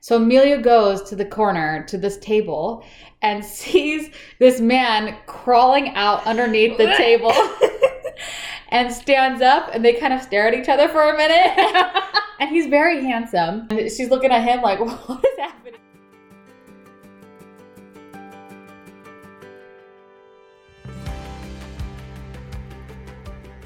So Amelia goes to the corner to this table and sees this man crawling out underneath the table and stands up and they kind of stare at each other for a minute. and he's very handsome. And she's looking at him like, what is happening?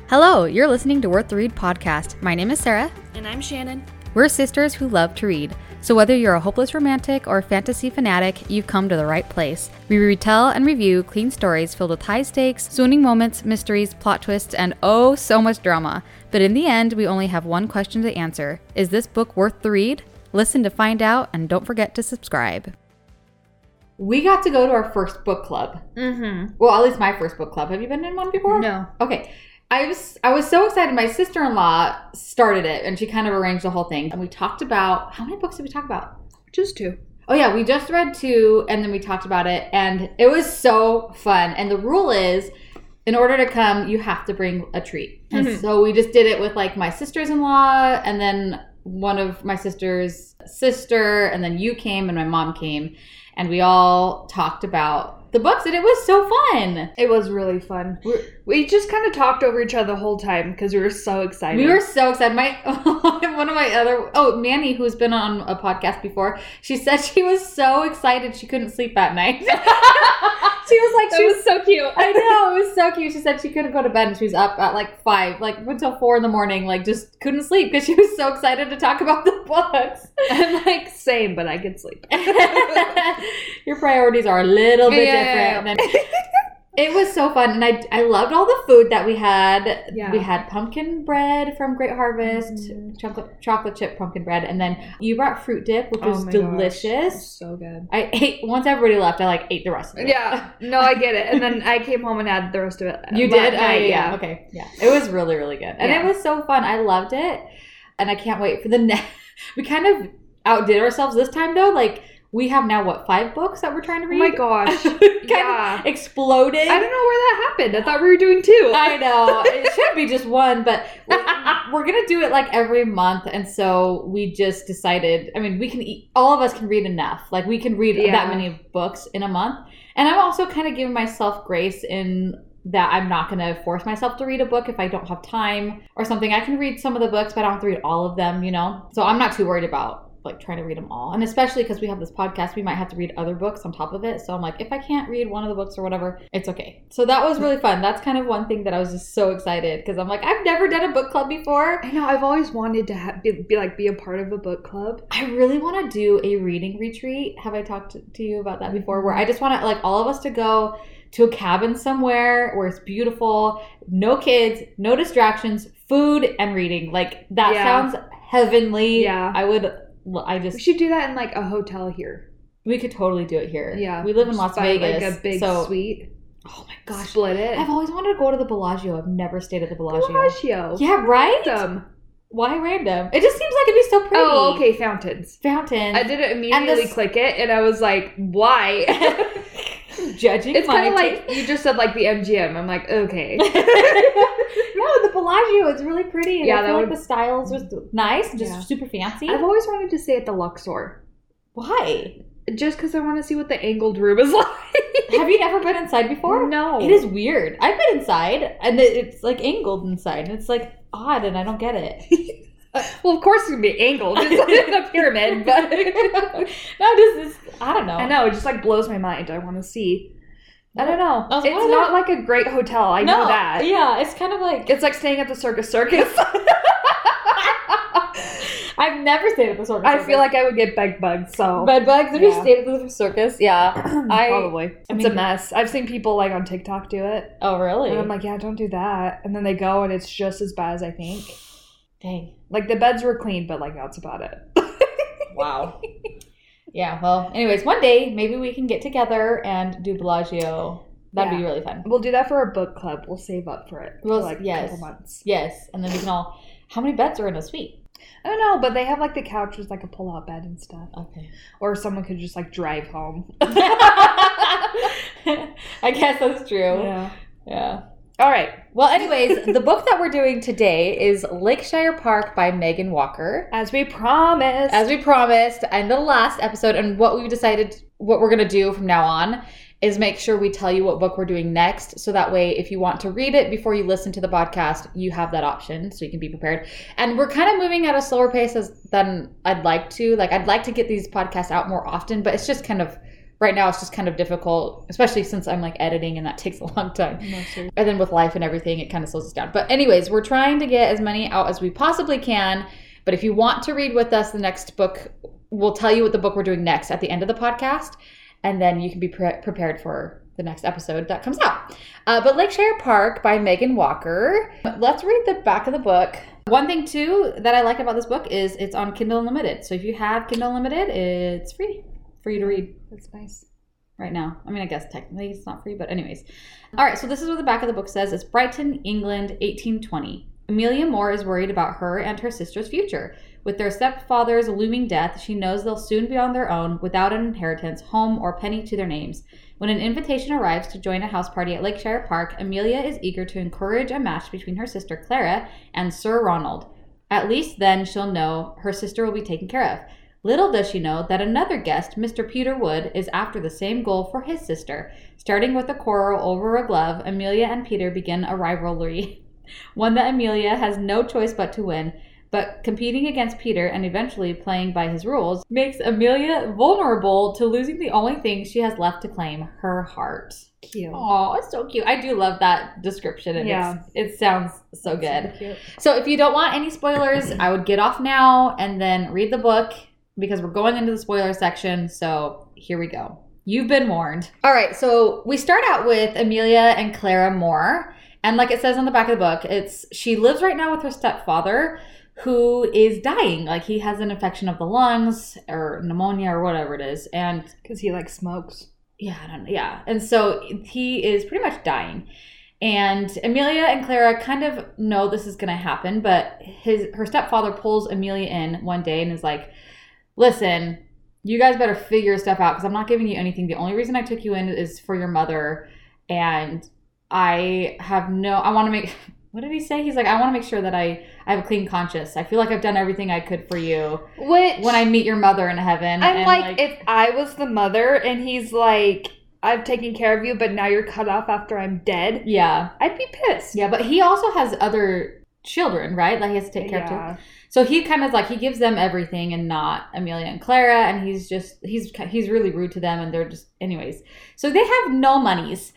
Hello, you're listening to Worth the Read podcast. My name is Sarah. And I'm Shannon. We're sisters who love to read. So whether you're a hopeless romantic or a fantasy fanatic, you've come to the right place. We retell and review clean stories filled with high stakes, swooning moments, mysteries, plot twists, and oh, so much drama. But in the end, we only have one question to answer. Is this book worth the read? Listen to find out and don't forget to subscribe. We got to go to our first book club. Mm-hmm. Well, at least my first book club. Have you been in one before? No. Okay. I was I was so excited. My sister in law started it, and she kind of arranged the whole thing. And we talked about how many books did we talk about? Just two. Oh yeah, we just read two, and then we talked about it, and it was so fun. And the rule is, in order to come, you have to bring a treat. And Mhm. so we just did it with like my sisters in law, and then one of my sister's sister, and then you came, and my mom came, and we all talked about the books, and it was so fun. It was really fun. We're- We just kind of talked over each other the whole time because we were so excited. We were so excited. My one of my other oh Manny, who's been on a podcast before, she said she was so excited she couldn't sleep at night. she was like, That she was. was so cute. I know it was so cute. She said she couldn't go to bed and she was up at like five, like until four in the morning, like just couldn't sleep because she was so excited to talk about the books. I'm like same, but I could sleep. Your priorities are a little bit Yeah, different. than- it was so fun, and I I loved all the food that we had. Yeah. We had pumpkin bread from Great Harvest, Mhm. chocolate chocolate chip pumpkin bread, and then you brought fruit dip, which Oh was delicious. So good. I ate once everybody left. I like ate the rest of it. Yeah, no, I get it. And then I came home and had the rest of it. You did? Oh, yeah. Okay. Yeah. It was really, really good. And it was so fun. I loved it. And I can't wait for the next. We kind of outdid ourselves this time, though. Like, we have now, what, five books that we're trying to read. Oh my gosh. kind Yeah. of exploded. I don't know where that happened. I thought we were doing two. I know. It should be just one, but we're, we're going to do it like every month. And so we just decided, I mean, we can, eat, all of us can read enough. Like, we can read Yeah. that many books in a month. And I'm also kind of giving myself grace in that I'm not going to force myself to read a book if I don't have time or something. I can read some of the books, but I don't have to read all of them, you know? So I'm not too worried about like trying to read them all. And especially because we have this podcast, we might have to read other books on top of it. So I'm like, if I can't read one of the books or whatever, it's okay. So that was really fun. That's kind of one thing that I was just so excited because I'm like, I've never done a book club before. I know. I've always wanted to ha- be, be like be a part of a book club. I really want to do a reading retreat. Have I talked to, you about that before? Where I just want to like all of us to go to a cabin somewhere where it's beautiful, no kids, no distractions, food and reading. Like that Yeah. sounds heavenly. Yeah. I would. I just We should do that in like a hotel here. we could totally do it here. Yeah, we live in Las buy, Vegas, like a big so suite. oh my gosh, Split it. I've always wanted to go to the Bellagio. I've never stayed at the Bellagio. Bellagio. Yeah, right. Random. Why random? It just seems like it'd be so pretty. Oh, okay. Fountains. Fountains. I didn't immediately this- click it, and I was like, "Why?" Judging. it's kind of like you just said, like the MGM. I'm like, okay. no, the Bellagio is really pretty. And Yeah, I feel like the styles was nice, just Yeah. super fancy. I've always wanted to stay at the Luxor, Why? just because I want to see what the angled room is like. Have you never been inside before? No. It is weird. I've been inside, and it's like angled inside, and it's like odd, and I don't get it. Uh, well, of course it's gonna be angled. It's like a pyramid, but no, just this. I don't know. I know it just like blows my mind. I want to see. I don't know. I It's not like a great hotel. I know that. Yeah, it's kind of like It's like staying at the Circus Circus. I've never stayed at the circus. I feel like I would get bed bugs. So bed bugs. Have you Yeah. stayed at the circus? Yeah. I- probably it's I mean- a mess. I've seen people like on TikTok do it, Oh, really? and I'm like, yeah, don't do that. And then they go, and it's just as bad as I think. dang. Like the beds were clean, but like that's about it. Wow. yeah. Well, anyways, one day maybe we can get together and do Bellagio. That'd be really fun. We'll do that for our book club. We'll save up for it Well, for like yes. a couple months. Yes, and then we can all. How many beds are in a suite? I don't know, but they have like the couch with like a pull-out bed and stuff, Okay. or someone could just like drive home. I guess that's true. Yeah. Yeah. All right. Well, anyways, the book that we're doing today is Lakeshire Park by Megan Walker. As we promised. As we promised in the last episode, and what we've decided, what we're going to do from now on is make sure we tell you what book we're doing next. So that way, if you want to read it before you listen to the podcast, you have that option so you can be prepared. And we're kind of moving at a slower pace as, than I'd like to. Like, I'd like to get these podcasts out more often, but it's just kind of right now it's just kind of difficult especially since i'm like editing and that takes a long time. And then with life and everything it kind of slows us down. But anyways we're trying to get as many out as we possibly can. But if you want to read with us the next book we'll tell you what the book we're doing next at the end of the podcast and then you can be pre- prepared for the next episode that comes out. Uh, but lakeshire park by megan walker. Let's read the back of the book. One thing too that i like about this book is it's on kindle unlimited. So if you have kindle unlimited it's free for you to read That's nice. right now. I mean, I guess technically it's not free, but anyways. All right, so this is what the back of the book says. It's Brighton, England, 1820. Amelia Moore is worried about her and her sister's future. With their stepfather's looming death, she knows they'll soon be on their own without an inheritance, home, or penny to their names. When an invitation arrives to join a house party at Lakeshire Park, Amelia is eager to encourage a match between her sister Clara and Sir Ronald. At least then she'll know her sister will be taken care of. Little does she know that another guest, Mr. Peter Wood, is after the same goal for his sister. Starting with a quarrel over a glove, Amelia and Peter begin a rivalry, one that Amelia has no choice but to win. But competing against Peter and eventually playing by his rules makes Amelia vulnerable to losing the only thing she has left to claim her heart. Cute. Oh, it's so cute. I do love that description. And Yeah. it's, it sounds so good. Cute. So if you don't want any spoilers, I would get off now and then read the book because we're going into the spoiler section. So here we go. You've been warned. All right, so we start out with Amelia and Clara Moore. And like it says on the back of the book, it's she lives right now with her stepfather who is dying. Like he has an infection of the lungs or pneumonia or whatever it is. And Because he like smokes. yeah, I don't know. Yeah. And so he is pretty much dying. And Amelia and Clara kind of know this is going to happen, but his her stepfather pulls Amelia in one day and is like, "Listen, you guys better figure stuff out because I'm not giving you anything. The only reason I took you in is for your mother, and I have no. I want to make. What did he say? He's like, I want to make sure that I I have a clean conscience. I feel like I've done everything I could for you Which when I meet your mother in heaven. I'm and, like, if I was the mother and he's like, I've taken care of you, but now you're cut off after I'm dead, yeah, I'd be pissed. Yeah, but he also has other children, right? Like he has to take care of. Yeah. Too. So he kind of like he gives them everything and not Amelia and Clara, and he's just he's he's really rude to them, and they're just anyways. So they have no monies,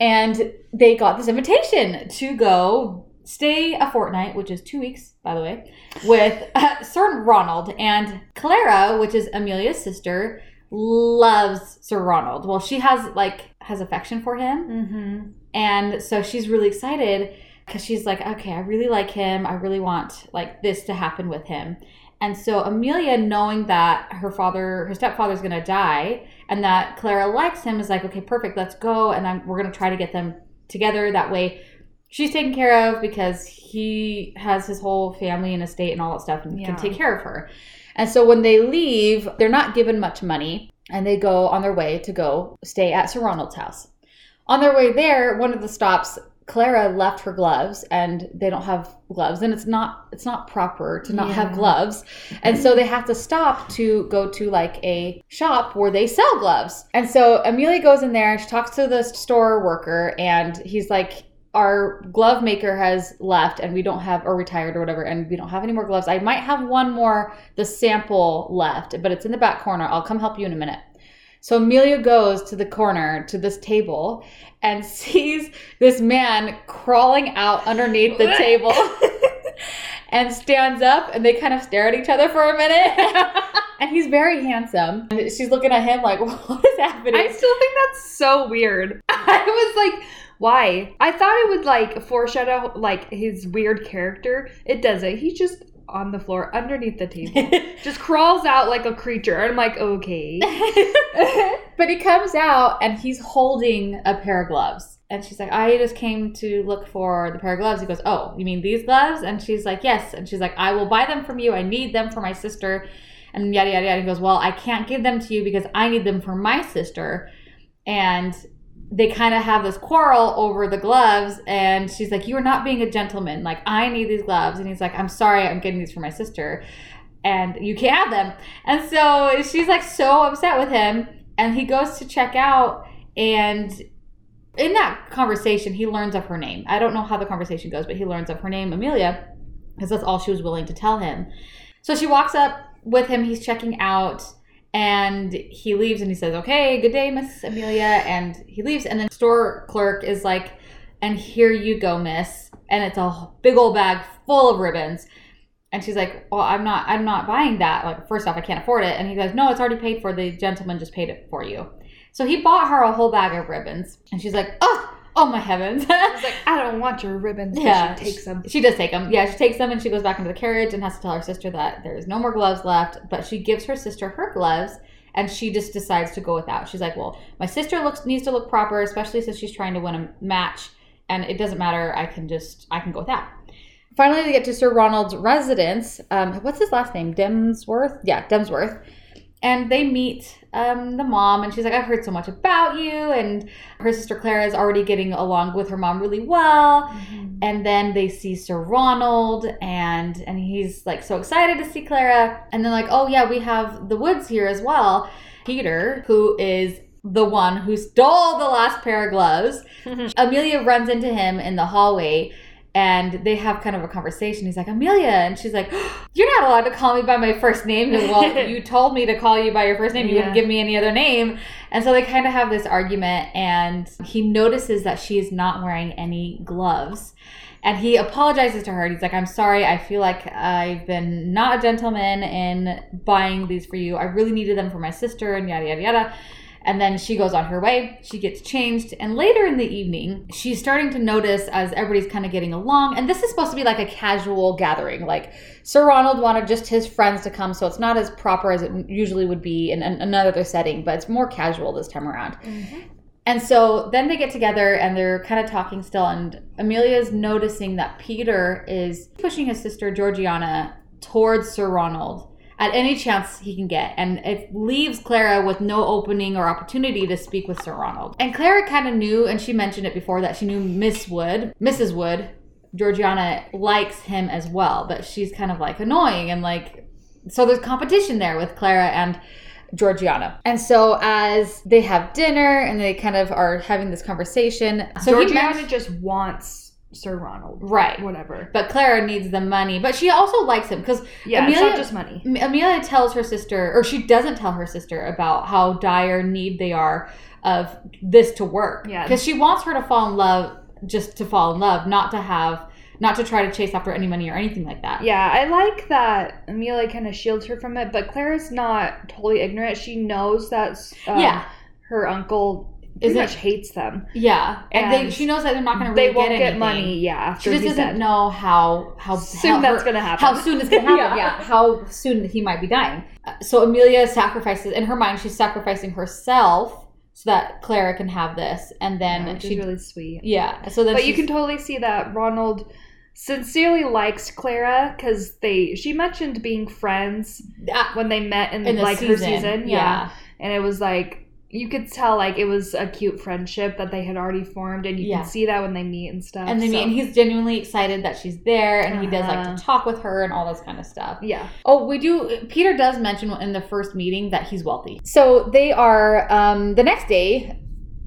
and they got this invitation to go stay a fortnight, which is two weeks, by the way, with uh, Sir Ronald and Clara, which is Amelia's sister, loves Sir Ronald. Well, she has like has affection for him. Mm-hmm. And so she's really excited because she's like, okay, I really like him. I really want like this to happen with him. And so Amelia, knowing that her father, her stepfather's gonna die, and that Clara likes him, is like, okay, perfect, let's go, and I'm, we're gonna try to get them together. That way, she's taken care of because he has his whole family and estate and all that stuff, and Yeah. can take care of her. And so when they leave, they're not given much money, and they go on their way to go stay at Sir Ronald's house. On their way there, one of the stops, Clara left her gloves and they don't have gloves and it's not it's not proper to not have gloves. And so they have to stop to go to like a shop where they sell gloves. And so Amelia goes in there and she talks to the store worker and he's like our glove maker has left and we don't have or retired or whatever and we don't have any more gloves. I might have one more the sample left, but it's in the back corner. I'll come help you in a minute. So Amelia goes to the corner to this table and sees this man crawling out underneath the table and stands up and they kind of stare at each other for a minute. and he's very handsome. And she's looking at him like, what is happening? I still think that's so weird. I was like, why? I thought it would like foreshadow like his weird character. It doesn't. He's just on the floor underneath the table. just crawls out like a creature. And I'm like, okay. but he comes out and he's holding a pair of gloves. And she's like, I just came to look for the pair of gloves. He goes, Oh, you mean these gloves? And she's like, Yes. And she's like, I will buy them from you. I need them for my sister. And yada, yada, yada. He goes, Well, I can't give them to you because I need them for my sister. And they kind of have this quarrel over the gloves and she's like you're not being a gentleman. Like i need these gloves. And he's like i'm sorry i'm getting these for my sister and you can't have them. And so she's like so upset with him and he goes to check out and in that conversation he learns of her name. I don't know how the conversation goes but he learns of her name amelia because that's all she was willing to tell him. So she walks up with him he's checking out and he leaves and he says, Okay, good day, Miss Amelia. And he leaves. And then the store clerk is like, And here you go, miss. And it's a big old bag full of ribbons. And she's like, Well, I'm not I'm not buying that. Like, first off, I can't afford it. And he goes, No, it's already paid for. The gentleman just paid it for you. So he bought her a whole bag of ribbons. And she's like, Oh, oh my heavens. He's like, I don't want your ribbons. Yeah, She takes them. She does take them. Yeah, she takes them and she goes back into the carriage and has to tell her sister that there's no more gloves left. But she gives her sister her gloves and she just decides to go without. She's like, "Well, my sister looks needs to look proper, especially since she's trying to win a match, and it doesn't matter. I can just I can go without." Finally, they get to Sir Ronald's residence. Um, what's his last name? Demsworth. Yeah, Demsworth. And they meet um, the mom, and she's like, I've heard so much about you. And her sister Clara is already getting along with her mom really well. And then they see Sir Ronald and and he's like so excited to see Clara. And then like oh yeah we have the woods here as well. Peter who is the one who stole the last pair of gloves Amelia runs into him in the hallway and they have kind of a conversation he's like Amelia and she's like you're not allowed to call me by my first name And, well you told me to call you by your first name you wouldn't give me any other name and so they kind of have this argument, and he notices that she is not wearing any gloves. And he apologizes to her. He's like, I'm sorry. I feel like I've been not a gentleman in buying these for you. I really needed them for my sister, and yada, yada, yada. And then she goes on her way. She gets changed. And later in the evening, she's starting to notice as everybody's kind of getting along. And this is supposed to be like a casual gathering. Like Sir Ronald wanted just his friends to come. So it's not as proper as it usually would be in an- another setting, but it's more casual this time around. Mm-hmm. And so then they get together and they're kind of talking still. And Amelia's noticing that Peter is pushing his sister Georgiana towards Sir Ronald at any chance he can get. And it leaves Clara with no opening or opportunity to speak with Sir Ronald. And Clara kind of knew, and she mentioned it before, that she knew Miss Wood, Mrs. Wood, Georgiana likes him as well, but she's kind of like annoying and like so there's competition there with Clara and Georgiana. And so as they have dinner and they kind of are having this conversation, so he Georgiana just wants Sir Ronald. right. Whatever. But Clara needs the money, but she also likes him because Yeah, it's Amelia- not just money. Amelia tells her sister, or she doesn't tell her sister about how dire need they are of this to work. Yeah. because she wants her to fall in love just to fall in love, not to have, not to try to chase after any money or anything like that. Yeah, I like that Amelia kind of shields her from it, but Clara's not totally ignorant. She knows that um, Yeah. her uncle Isn't- much hates them. Yeah, and, they, she knows that they're not going to really they won't get, get, money, yeah, She just doesn't know how how soon how that's gonna happen. how soon it's gonna happen. Yeah. yeah. how soon he might be dying. Uh, So Amelia sacrifices in her mind. She's sacrificing herself so that Clara can have this, and then Yeah, which she really sweet. yeah. So then But you can totally see that Ronald sincerely likes Clara because they she mentioned being friends when they met in, in the like season, her season, yeah. and it was like you could tell like it was a cute friendship that they had already formed, and you Yeah. can see that when they meet and stuff. and they so- meet, and he's genuinely excited that she's there, and he does like Uh-huh. to talk with her and all this kind of stuff. yeah, Oh, we do. Peter does mention in the first meeting that he's wealthy. So they are. Um, the next day,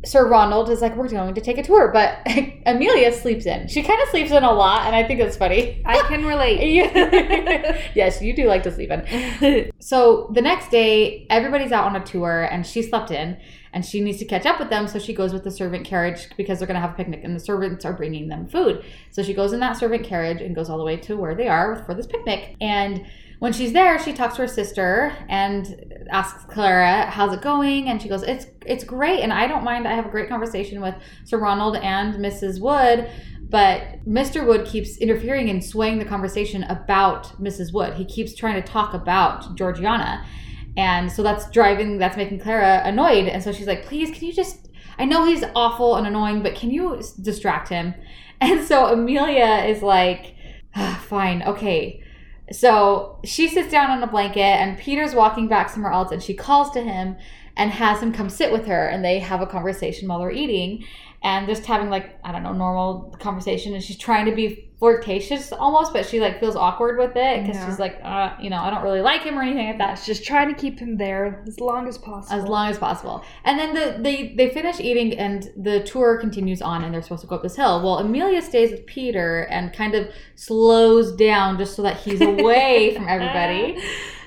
Sir Ronald is like, "We're going to take a tour," but Amelia sleeps in. She kind of sleeps in a lot, and I think it's funny. I can relate. yes, you do like to sleep in. So the next day, everybody's out on a tour, and she slept in, and she needs to catch up with them. So she goes with the servant carriage because they're going to have a picnic, and the servants are bringing them food. So she goes in that servant carriage and goes all the way to where they are for this picnic. And when she's there, she talks to her sister and asks Clara, "How's it going?" And she goes, "It's it's great, and I don't mind. I have a great conversation with Sir Ronald and Mrs. Wood." But Mr. Wood keeps interfering and swaying the conversation about Mrs. Wood. He keeps trying to talk about Georgiana. And so that's driving, that's making Clara annoyed. And so she's like, please, can you just, I know he's awful and annoying, but can you distract him? And so Amelia is like, "Ah, fine, okay. So she sits down on a blanket, and Peter's walking back somewhere else, and she calls to him and has him come sit with her, and they have a conversation while they're eating, and just having like I don't know normal conversation, and she's trying to be flirtatious almost, but she like feels awkward with it because Yeah. she's like, uh, you know, I don't really like him or anything like that. That's just trying to keep him there as long as possible. As long as possible, and then the, they they finish eating, and the tour continues on, and they're supposed to go up this hill. Well, Amelia stays with Peter and kind of slows down just so that he's away from everybody.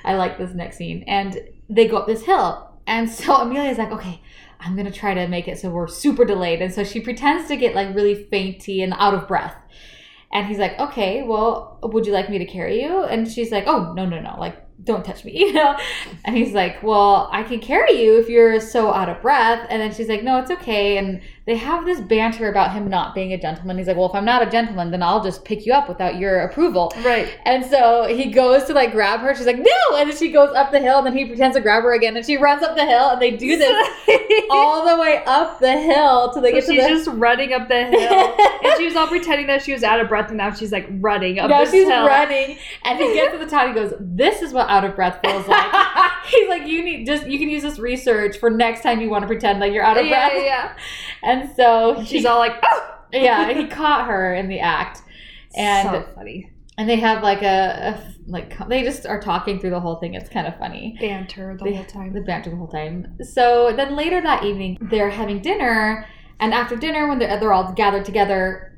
I like this next scene. And they go up this hill. And so Amelia's like, okay, I'm going to try to make it so we're super delayed. And so she pretends to get like really fainty and out of breath. And he's like, okay, well, would you like me to carry you? And she's like, oh, no, no, no. Like, don't touch me, you know? And he's like, well, I can carry you if you're so out of breath. And then she's like, no, it's okay. And they have this banter about him not being a gentleman. He's like, well, if I'm not a gentleman, then I'll just pick you up without your approval. right. And so he goes to like grab her. She's like, no. And then she goes up the hill and then he pretends to grab her again. And she runs up the hill and they do this all the way up the hill till they So get to she's the. just running up the hill, and she was all pretending that she was out of breath, and now she's like running up this she's hill. running, and he gets to the top. He goes, "This is what out of breath feels like." He's like, "You need just you can use this research for next time you want to pretend like you're out of yeah, breath." yeah, yeah. And so She's she, all like, oh, yeah, he caught her in the act, and so funny and they have like a, a like they just are talking through the whole thing. It's kind of funny. banter the They- whole time. The banter the whole time. So then later that evening, they're having dinner, and after dinner, when they're, they're all gathered together,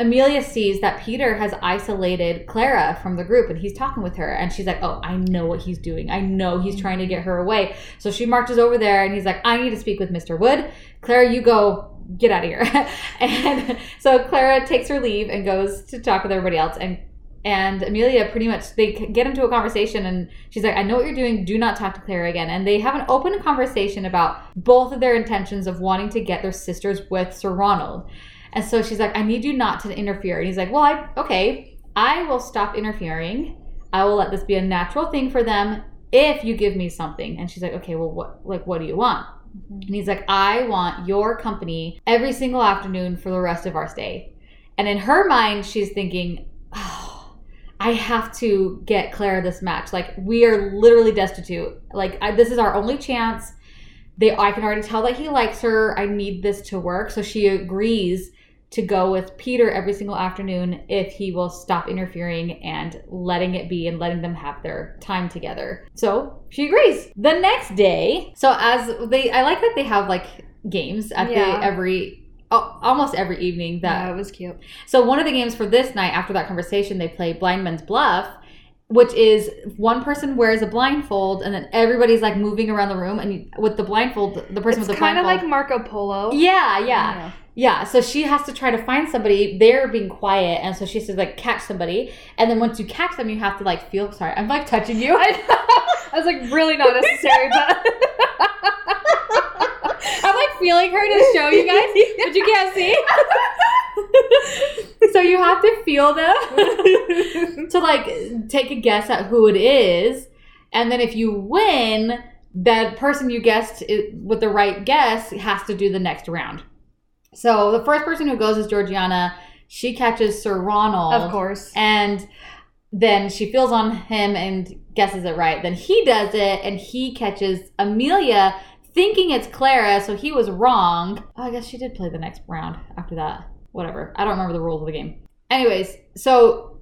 Amelia sees that Peter has isolated Clara from the group, and he's talking with her, and she's like, "Oh, I know what he's doing. I know he's mm-hmm. trying to get her away." So she marches over there, and he's like, "I need to speak with Mister Wood. Clara, you go." Get out of here. and so Clara takes her leave and goes to talk with everybody else. And and Amelia pretty much they get into a conversation and she's like, I know what you're doing. Do not talk to Clara again. And they have an open conversation about both of their intentions of wanting to get their sisters with Sir Ronald. And so she's like, I need you not to interfere. And he's like, Well, I okay, I will stop interfering. I will let this be a natural thing for them if you give me something. And she's like, Okay, well, what like what do you want? Mm-hmm. And he's like, I want your company every single afternoon for the rest of our stay. And in her mind, she's thinking, oh, I have to get Claire this match. Like, we are literally destitute. Like, I, this is our only chance. They, I can already tell that he likes her. I need this to work. So she agrees to go with Peter every single afternoon if he will stop interfering and letting it be and letting them have their time together. So she agrees. The next day, so as they, I like that they have like games at Yeah. the every, oh, almost every evening that yeah, it was cute. so one of the games for this night, after that conversation, they play Blind Man's Bluff, which is one person wears a blindfold and then everybody's like moving around the room, and you, with the blindfold, the person It's with the blindfold. It's kind of like Marco Polo. yeah, yeah, yeah. So she has to try to find somebody. They're being quiet, and so she says like catch somebody, and then once you catch them, you have to like feel. Sorry, I'm like touching you. I, I was like, really not necessary, but I'm like feeling her to show you guys, but you can't see. so you have to feel them to like take a guess at who it is, and then if you win, that person you guessed with the right guess has to do the next round. So the first person who goes is Georgiana. She catches Sir Ronald, of course. and then she feels on him and guesses it right. Then he does it, and he catches Amelia, thinking it's Clara, so he was wrong. Oh, I guess she did play the next round after that. Whatever. I don't remember the rules of the game. Anyways, so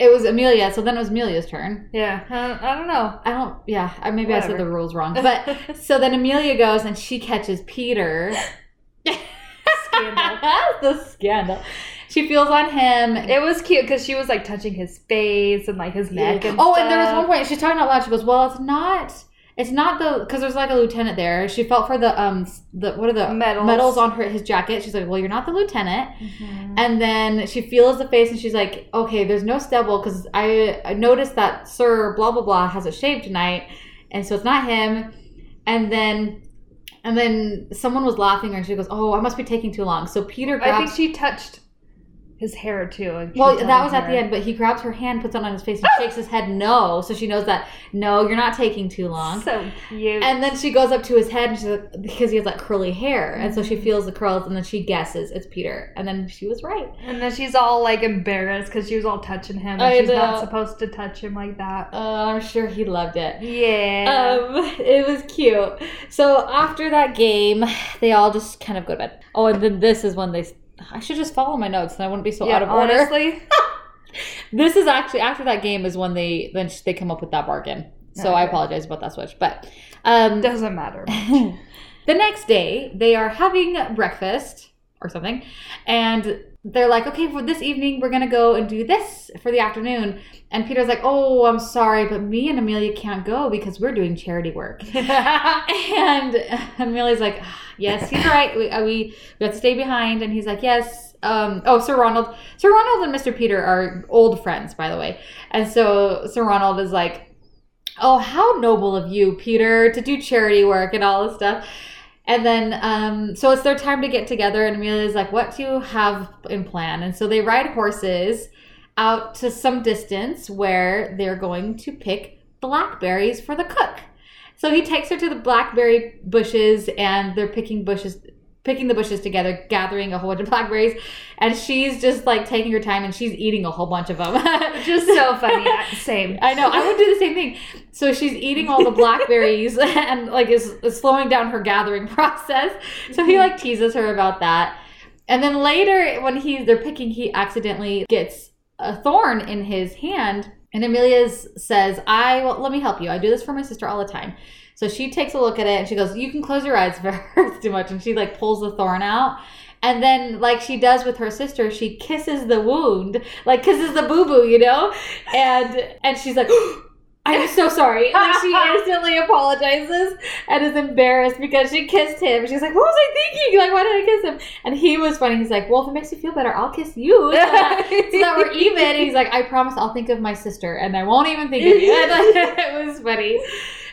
it was Amelia, so then it was Amelia's turn. Yeah, I don't know. I don't, yeah, I- maybe I said the rules wrong. But so then Amelia goes and she catches Peter. Scandal. the scandal. She feels on him. It was cute because she was like touching his face and like his neck. And oh, and there was one point she's talking out loud. She goes, "Well, it's not. It's not the because there's like a lieutenant there. She felt for the um the what are the Medals. medals on her his jacket. She's like, "Well, you're not the lieutenant." Mhm. And then she feels the face and she's like, "Okay, there's no stubble because I, I noticed that Sir blah blah blah has a shave tonight, and so it's not him." And then. And then someone was laughing, and she goes, "Oh, I must be taking too long." So Peter I think she touched his hair too. And Well, that was at the end, but he grabs her hand, puts it on his face, and shakes his head no. So she knows that no, you're not taking too long. So cute. And then she goes up to his head and she's like, because he has that curly hair, and so she Mm-hmm. feels the curls, and then she guesses it's Peter, and then she was right. And then she's all like embarrassed because she was all touching him, and I she's know. not supposed to touch him like that. Uh, I'm sure he loved it. Yeah. Um, it was cute. So after that game, they all just kind of go to bed. Oh, and then this is when they. I should just follow my notes, and I wouldn't be so yeah, out of order. honestly. This is actually after that game is when they then they come up with that bargain. So I apologize about that switch, but um, doesn't matter. the next day they are having breakfast or something, and they're like, okay, for this evening we're gonna go and do this for the afternoon. And Peter's like, oh, I'm sorry, but me and Amelia can't go because we're doing charity work. And Amelia's like, "Ah, yes, he's right. We, uh, we we have to stay behind. And he's like, yes. Um, oh, Sir Ronald. Sir Ronald and Mr. Peter are old friends, by the way. And so Sir Ronald is like, oh, how noble of you, Peter, to do charity work and all this stuff. And then, um, so it's their time to get together. And Amelia's like, what do you have in plan? And so they ride horses out to some distance where they're going to pick blackberries for the cook. So he takes her to the blackberry bushes and they're picking bushes picking the bushes together, gathering a whole bunch of blackberries, and she's just like taking her time and she's eating a whole bunch of them. Just so funny. Same. I know. I would do the same thing. So she's eating all the blackberries and like is, is slowing down her gathering process. So he mm-hmm. like teases her about that. And then later when he's they're picking, he accidentally gets a thorn in his hand. And Amelia says, I well, let me help you. I do this for my sister all the time. So she takes a look at it and she goes, You can close your eyes if it hurts too much. And she like pulls the thorn out. And then, like she does with her sister, she kisses the wound, like kisses the boo boo, you know? And and she's like, I'm so sorry. Like she instantly apologizes and is embarrassed because she kissed him. She's like, What was I thinking? Like, why did I kiss him? And he was funny. He's like, Well, if it makes you feel better, I'll kiss you. So that, so that we're even. And he's like, I promise I'll think of my sister and I won't even think of you. And like, it was funny.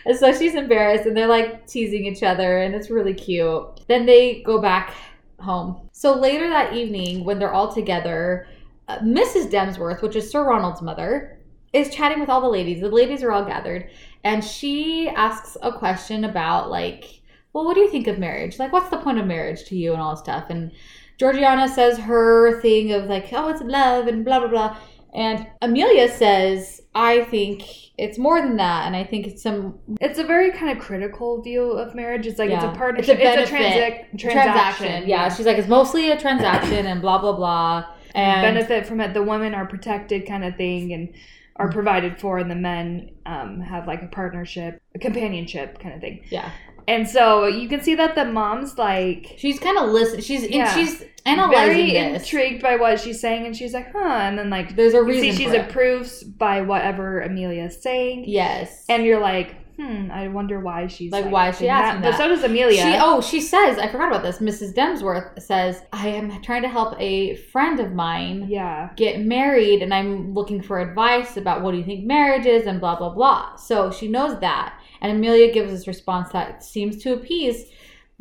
And so she's embarrassed and they're like teasing each other and it's really cute. Then they go back home. So later that evening, when they're all together, uh, Mrs. Demsworth, which is Sir Ronald's mother, is chatting with all the ladies. The ladies are all gathered and she asks a question about, like, well, what do you think of marriage? Like, what's the point of marriage to you and all this stuff? And Georgiana says her thing of, like, oh, it's love and blah, blah, blah. And Amelia says, I think it's more than that. And I think it's some It's a very kind of critical view of marriage. It's like Yeah. it's a partnership. It's It's a a, transac- transaction. transaction. Yeah. She's like, it's mostly a transaction and blah, blah, blah. And benefit from it. The women are protected, kind of thing, and are provided for, and the men um, have like a partnership, a companionship, kind of thing. yeah. And so you can see that the mom's like She's kind of listening. She's, and Yeah. she's analyzing very this. intrigued by what she's saying, and she's like, "Huh," and then like There's a you reason see she's it. approved by whatever Amelia's saying, Yes. and you're like, "Hmm, I wonder why she's Like, why is she asking But that? so does Amelia. She, oh, she says, I forgot about this. Mrs. Demsworth says, I am trying to help a friend of mine yeah, get married and I'm looking for advice about what do you think marriage is and blah, blah, blah. So she knows that. And Amelia gives this response that seems to appease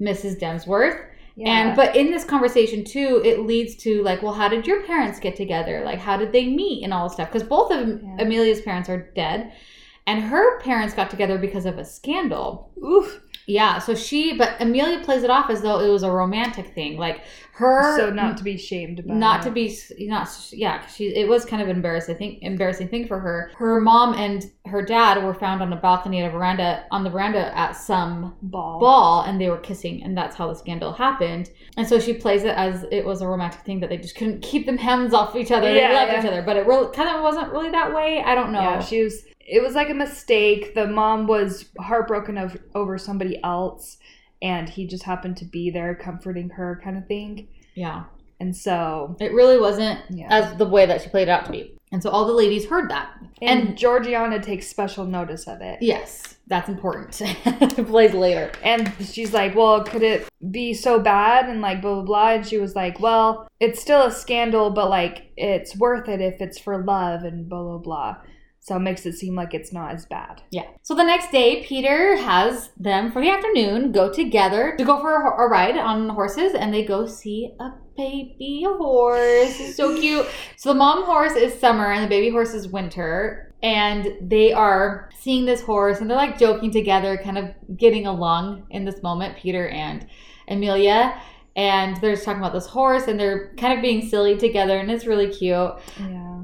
Mrs. Demsworth. yeah. And but in this conversation too, it leads to like, well, how did your parents get together? Like, how did they meet and all this stuff? Because both of Yeah. Amelia's parents are dead, and her parents got together because of a scandal. oof. Yeah, so she, but Amelia plays it off as though it was a romantic thing, like her. So not to be shamed about not it. to be not yeah she it was kind of embarrassing thing embarrassing thing for her her mom and her dad were found on a balcony at a veranda on the veranda at some ball. ball and they were kissing and that's how the scandal happened and so she plays it as it was a romantic thing that they just couldn't keep them hands off each other Yeah, they loved yeah. each other but it really kind of wasn't really that way i don't know Yeah, she was. It was like a mistake. The mom was heartbroken of, over somebody else, and he just happened to be there comforting her, kind of thing. yeah And so, it really wasn't Yeah. as the way that she played it out to be and so all the ladies heard that and, And- Georgiana takes special notice of it. yes that's important it plays later And she's like, "Well, could it be so bad?" And like blah blah blah. And she was like, "Well, it's still a scandal, but like it's worth it if it's for love." And blah blah blah. So it makes it seem like it's not as bad. Yeah. So the next day, Peter has them for the afternoon go together to go for a, a ride on horses, and they go see a baby horse. It's so cute. So the mom horse is summer, and the baby horse is winter. And they are seeing this horse, and they're like joking together, kind of getting along in this moment, Peter and Amelia. And they're just talking about this horse, and they're kind of being silly together, and it's really cute. Yeah.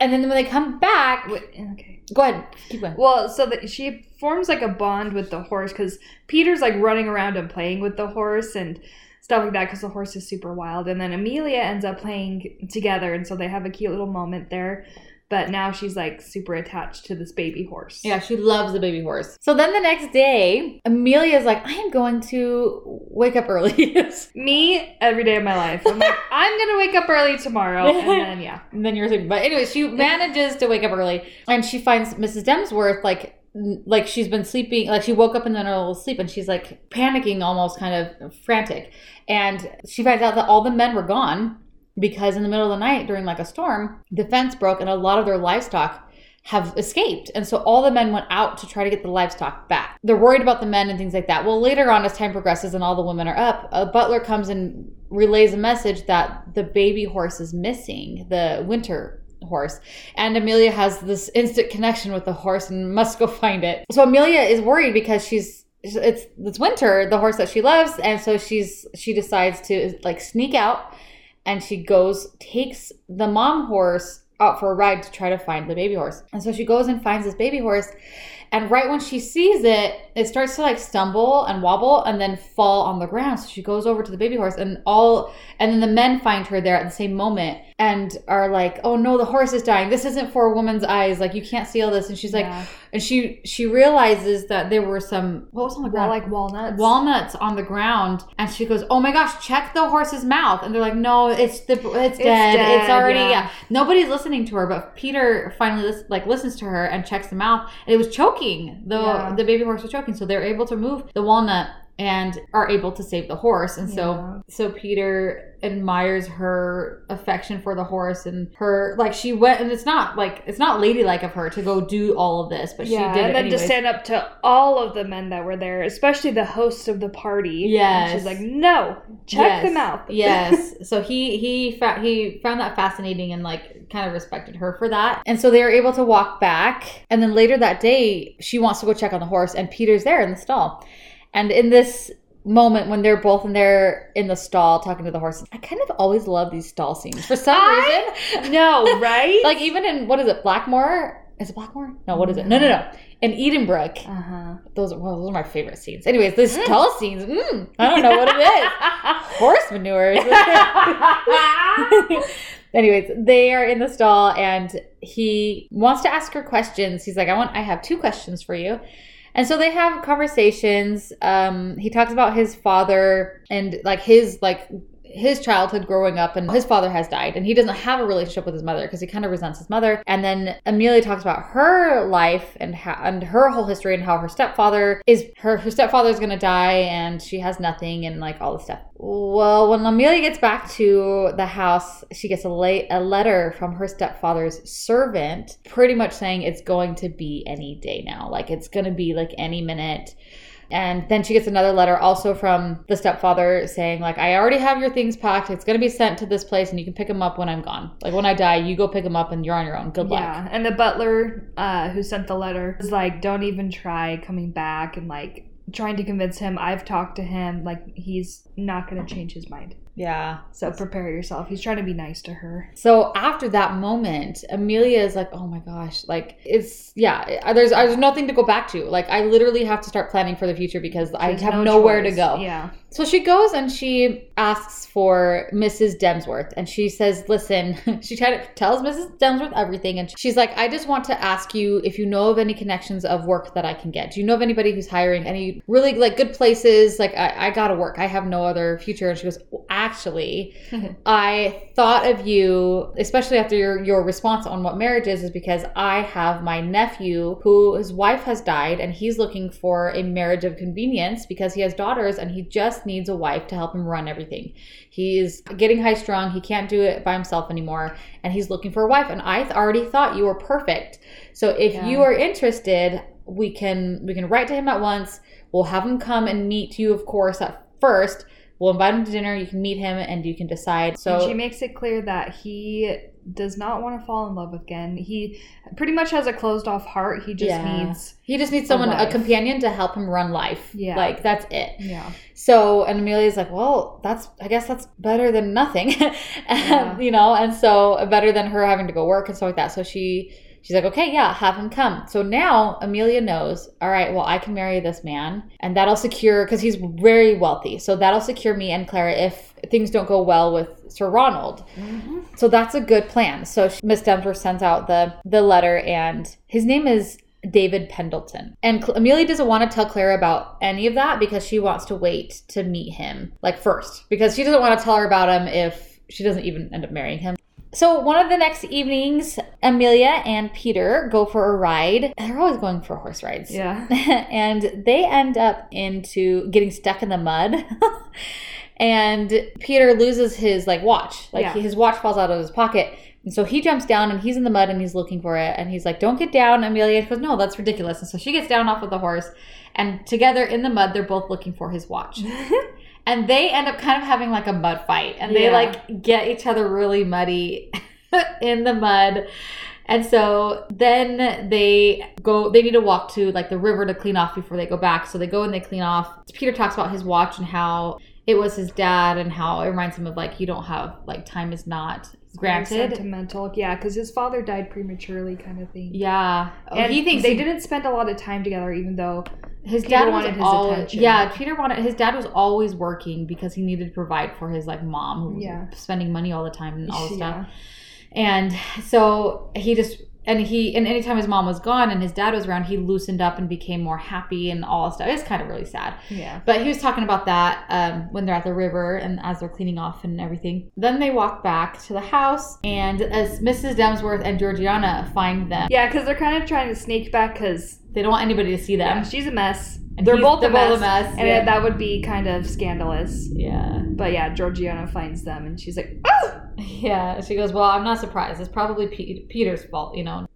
And then when they come back, Okay. go ahead, keep going. Well, so that she forms like a bond with the horse because Peter's like running around and playing with the horse and stuff like that because the horse is super wild. And then Amelia ends up playing together, and so they have a cute little moment there. But now she's like super attached to this baby horse. Yeah, she loves the baby horse. So then the next day, Amelia's like, I am going to wake up early. Me every day of my life. I'm like, I'm gonna wake up early tomorrow, and then yeah. and then you're sleeping. But anyway, she manages to wake up early and she finds Mrs. Demsworth like like she's been sleeping like she woke up in the middle of sleep and she's like panicking almost kind of frantic and she finds out that all the men were gone because in the middle of the night during like a storm the fence broke and a lot of their livestock have escaped. And so all the men went out to try to get the livestock back. They're worried about the men and things like that. Well later on as time progresses and all the women are up a butler comes and relays a message that the baby horse is missing the winter horse. And amelia has this instant connection with the horse and must go find it. So amelia is worried because she's it's it's winter the horse that she loves. And so she's she decides to like sneak out and she goes takes the mom horse out for a ride to try to find the baby horse. And so she goes and finds this baby horse and right when she sees it it starts to like stumble and wobble and then fall on the ground. So she goes over to the baby horse and all and then the men find her there at the same moment and are like oh no the horse is dying this isn't for a woman's eyes like you can't see all this and she's like Yeah. and she she realizes that there were some what was on the ground like walnuts. walnuts on the ground and she goes oh my gosh check the horse's mouth and they're like no it's the it's dead it's, already yeah. yeah. nobody's listening to her but peter finally lis- like listens to her and checks the mouth and it was choking the Yeah. the baby horse was choking so they're able to move the walnut and are able to save the horse and so Yeah. so peter admires her affection for the horse and her like she went and it's not like it's not ladylike of her to go do all of this but yeah, she did and then anyways. to stand up to all of the men that were there, especially the host of the party. Yeah, she's like, no, check Yes. mouth. yes. So he he fa- he found that fascinating and like kind of respected her for that. And so they were able to walk back. And then later that day, she wants to go check on the horse, and Peter's there in the stall. And in this moment when they're both in there in the stall talking to the horses, I kind of always love these stall scenes for some I reason. no, right? Like even in what is it, Blackmore? Is it Blackmore? No, what is it? No, no, no. In Edenbrook. uh huh. Those are well, those are my favorite scenes. Anyways, these stall scenes. Mm, I don't know what it is. Horse manure. Anyways, they are in the stall and he wants to ask her questions. He's like, I want I have two questions for you. And so they have conversations. Um, he talks about his father and like his like his childhood growing up and his father has died and he doesn't have a relationship with his mother because he kind of resents his mother. And then amelia talks about her life and and her whole history and how her stepfather is her her stepfather is going to die and she has nothing and like all this stuff. Well when amelia gets back to the house she gets a late a letter from her stepfather's servant pretty much saying it's going to be any day now. Like it's going to be like any minute and then she gets another letter also from the stepfather saying, like, I already have your things packed. It's going to be sent to this place and you can pick them up when I'm gone. Like, when I die, you go pick them up and you're on your own. Good luck. Yeah, and the butler uh, who sent the letter was like, "Don't even try coming back," and like trying to convince him. I've talked to him; like he's not going to change his mind. Yeah. So prepare yourself. He's trying to be nice to her. So after that moment, Amelia is like, "Oh my gosh!" Like it's yeah. There's there's nothing to go back to. Like I literally have to start planning for the future because I have no nowhere to go. Yeah, So she goes and she asks for Mrs. Demsworth, and she says, "Listen." she to, tells Mrs. Demsworth everything, and she's like, "I just want to ask you if you know of any connections of work that I can get. Do you know of anybody who's hiring any really like good places? Like I, I gotta work. I have no other future." And she goes, actually, I thought of you, especially after your, your response on what marriage is, is because I have my nephew who his wife has died and he's looking for a marriage of convenience because he has daughters and he just needs a wife to help him run everything. He's getting high strung. He can't do it by himself anymore and he's looking for a wife. And I th- already thought you were perfect. So if Yeah. you are interested, we can we can write to him at once. We'll have him come and meet you, of course, at first. We'll invite him to dinner. You can meet him and you can decide. So and she makes it clear that he does not want to fall in love with again. He pretty much has a closed off heart. He just Yeah. needs he just needs someone, a, wife. companion to help him run life. Yeah. Like that's it. yeah. So and Amelia's like, well, that's I guess that's better than nothing, Yeah. you know, and so better than her having to go work and stuff like that. So she she's like, okay, yeah, have him come. So now Amelia knows, all right, well, I can marry this man, and that'll secure because he's very wealthy. So that'll secure me and Clara if things don't go well with Sir Ronald. Mm-hmm. So that's a good plan. So Miss Denver sends out the the letter, and his name is David Pendleton. And Cl- Amelia doesn't want to tell Clara about any of that because she wants to wait to meet him, like first, because she doesn't want to tell her about him if she doesn't even end up marrying him. So one of the next evenings, Amelia and Peter go for a ride. They're always going for horse rides. Yeah. and they end up into getting stuck in the mud. and Peter loses his like watch. Like Yeah. his watch falls out of his pocket. And so he jumps down and he's in the mud and he's looking for it. And he's like, Don't get down, Amelia. She goes, No, that's ridiculous. And so she gets down off of the horse. And together in the mud, they're both looking for his watch. and they end up kind of having like a mud fight. And they Yeah. like get each other really muddy in the mud. And so then they go, they need to walk to like the river to clean off before they go back. So they go and they clean off. Peter talks about his watch and how it was his dad and how it reminds him of like, you don't have, like, time is not granted. sentimental. Yeah, because his father died prematurely, kind of thing. Yeah. Oh, and he thinks they he- didn't spend a lot of time together, even though his Peter dad wanted his al- attention. Yeah, Peter wanted his dad was always working because he needed to provide for his like mom who was Yeah. spending money all the time and all this Yeah. stuff. And so he just and he and anytime his mom was gone and his dad was around, he loosened up and became more happy and all stuff. It's kind of really sad. Yeah. But he was talking about that um, when they're at the river and as they're cleaning off and everything. Then they walk back to the house, and as Mrs. Demsworth and Georgiana find them, Yeah, because they're kind of trying to sneak back because they don't want anybody to see them. yeah, she's a mess. And they're both, a, mess, mess, and yeah. that would be kind of scandalous. Yeah. But yeah, Georgiana finds them, and she's like, "Oh, Yeah, she goes, "Well, I'm not surprised. It's probably Pe- Peter's fault, you know."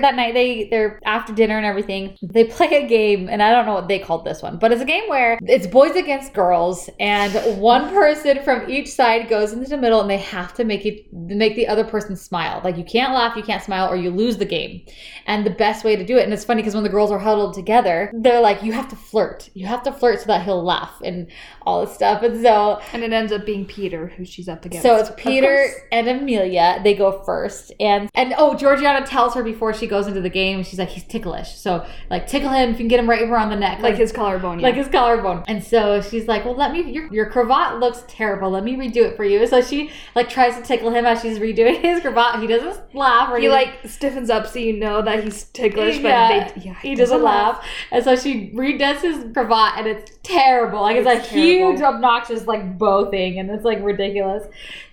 That night, they they're after dinner and everything. They play a game, and I don't know what they called this one, but it's a game where it's boys against girls, and one person from each side goes into the middle, and they have to make it make the other person smile. Like you can't laugh, you can't smile, or you lose the game. And the best way to do it, and it's funny because when the girls are huddled together, they're like, "You have to flirt. You have to flirt so that he'll laugh and all this stuff." And so and it ends up being Peter who she's up against. so it's Peter and Amelia. They go first, and and oh, Georgiana tells her before she goes into the game. She's like, he's ticklish, so like tickle him if you can get him right over on the neck, like his collarbone. Yeah. like his collarbone. And so she's like, well, let me. Your your cravat looks terrible. Let me redo it for you. So she like tries to tickle him as she's redoing his cravat. He doesn't laugh or he anything. like stiffens up so you know that he's ticklish, but Yeah, they, yeah, he doesn't laugh. And so she redoes his cravat and it's terrible. Like it's, It's a huge, obnoxious like bow thing and it's like ridiculous.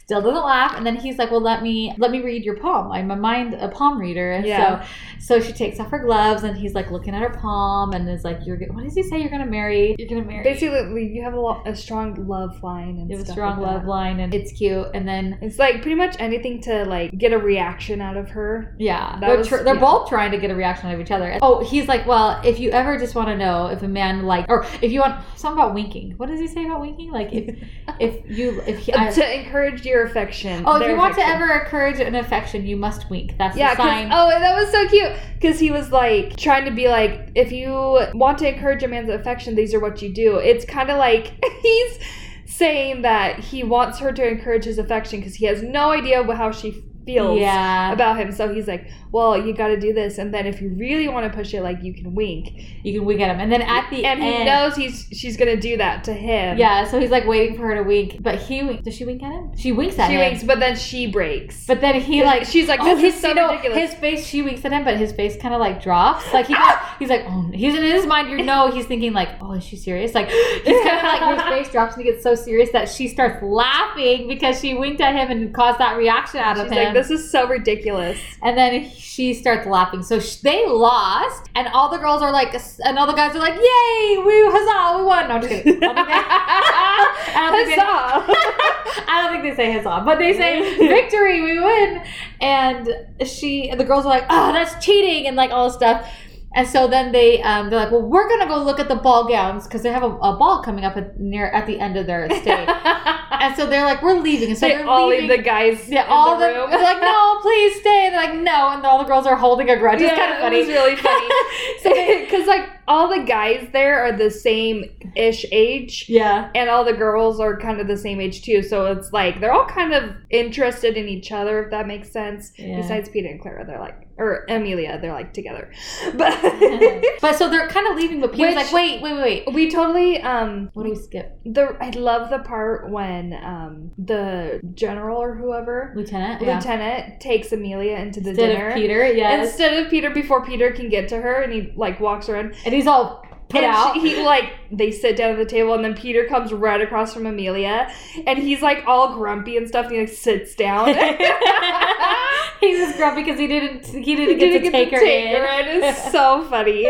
Still doesn't laugh. And then he's like, Well let me let me read your palm. I'm a mind a palm reader. And Yeah. so so she takes off her gloves and he's like looking at her palm and is like, You're what does he say? You're gonna marry you're gonna marry Basically, you have a, lo- a strong love line and you have a strong like love line and it's cute. And then It's like pretty much anything to like get a reaction out of her. Yeah, That they're, was- tr- they're yeah. both trying to get a reaction out of each other. Oh, he's like, well, if you ever just want to know if a man like, or if you want something about winking. What does he say about winking? Like if if you if he, I, to encourage your affection. oh, if you want to ever encourage an affection, you must wink. That's Yeah, the sign. oh, that was so cute. Because he was like trying to be like, if you want to encourage a man's affection, these are what you do. It's kind of like he's saying that he wants her to encourage his affection because he has no idea how she feels Yeah. about him. So he's like, well, you got to do this, and then if you really want to push it, like you can wink. You can wink at him. And then at the end he knows he's she's gonna do that to him. Yeah, so he's like waiting for her to wink. But he does she wink at him? She winks at she him. She winks, but then she breaks. But then he like she's like, oh, his, so you know, ridiculous. His face, she winks at him, but his face kind of like drops. Like he, he's like, oh, he's in his mind. You know, he's thinking like, oh, is she serious? Like he's kind of like his face drops and he gets so serious that she starts laughing because she winked at him and caused that reaction out she's of him. like, this is so ridiculous. and then she starts laughing. So sh- they lost, and all the girls are like, and all the guys are like, yay, we huzzah, we won. No, I'm just kidding. I don't think they- I don't think they- Huzzah! I don't think they say huzzah, but they say victory, we win. And she, and the girls are like, oh, that's cheating, and like all this stuff. And so then they, um, they're like, well, we're gonna go look at the ball gowns because they have a, a ball coming up at, near at the end of their stay. and so they're like, we're leaving. And so they they're all leaving. the guys yeah, in all the they're like, no, please stay. And they're like, no, and all the girls are holding a grudge. It's kind of funny. It was really funny. so Because like all the guys there are the same ish age. yeah, And all the girls are kind of the same age too, so it's like they're all kind of interested in each other, if that makes sense. Yeah. Besides Peter and Clara, they're like, or Amelia, they're like together. But but so they're kind of leaving. But Peter's Which- like, wait, wait, wait, wait. we totally um What do we skip? the I love the part when um the general or whoever Lieutenant. Yeah. lieutenant takes Amelia into the Instead dinner of Peter, yeah. instead of Peter before Peter can get to her, and he like walks around and he's all put and out. she- he like they sit down at the table, and then Peter comes right across from Amelia, and he's like all grumpy and stuff, and he like sits down. he's just grumpy because he didn't he He didn't get to take her in. in. It's so funny.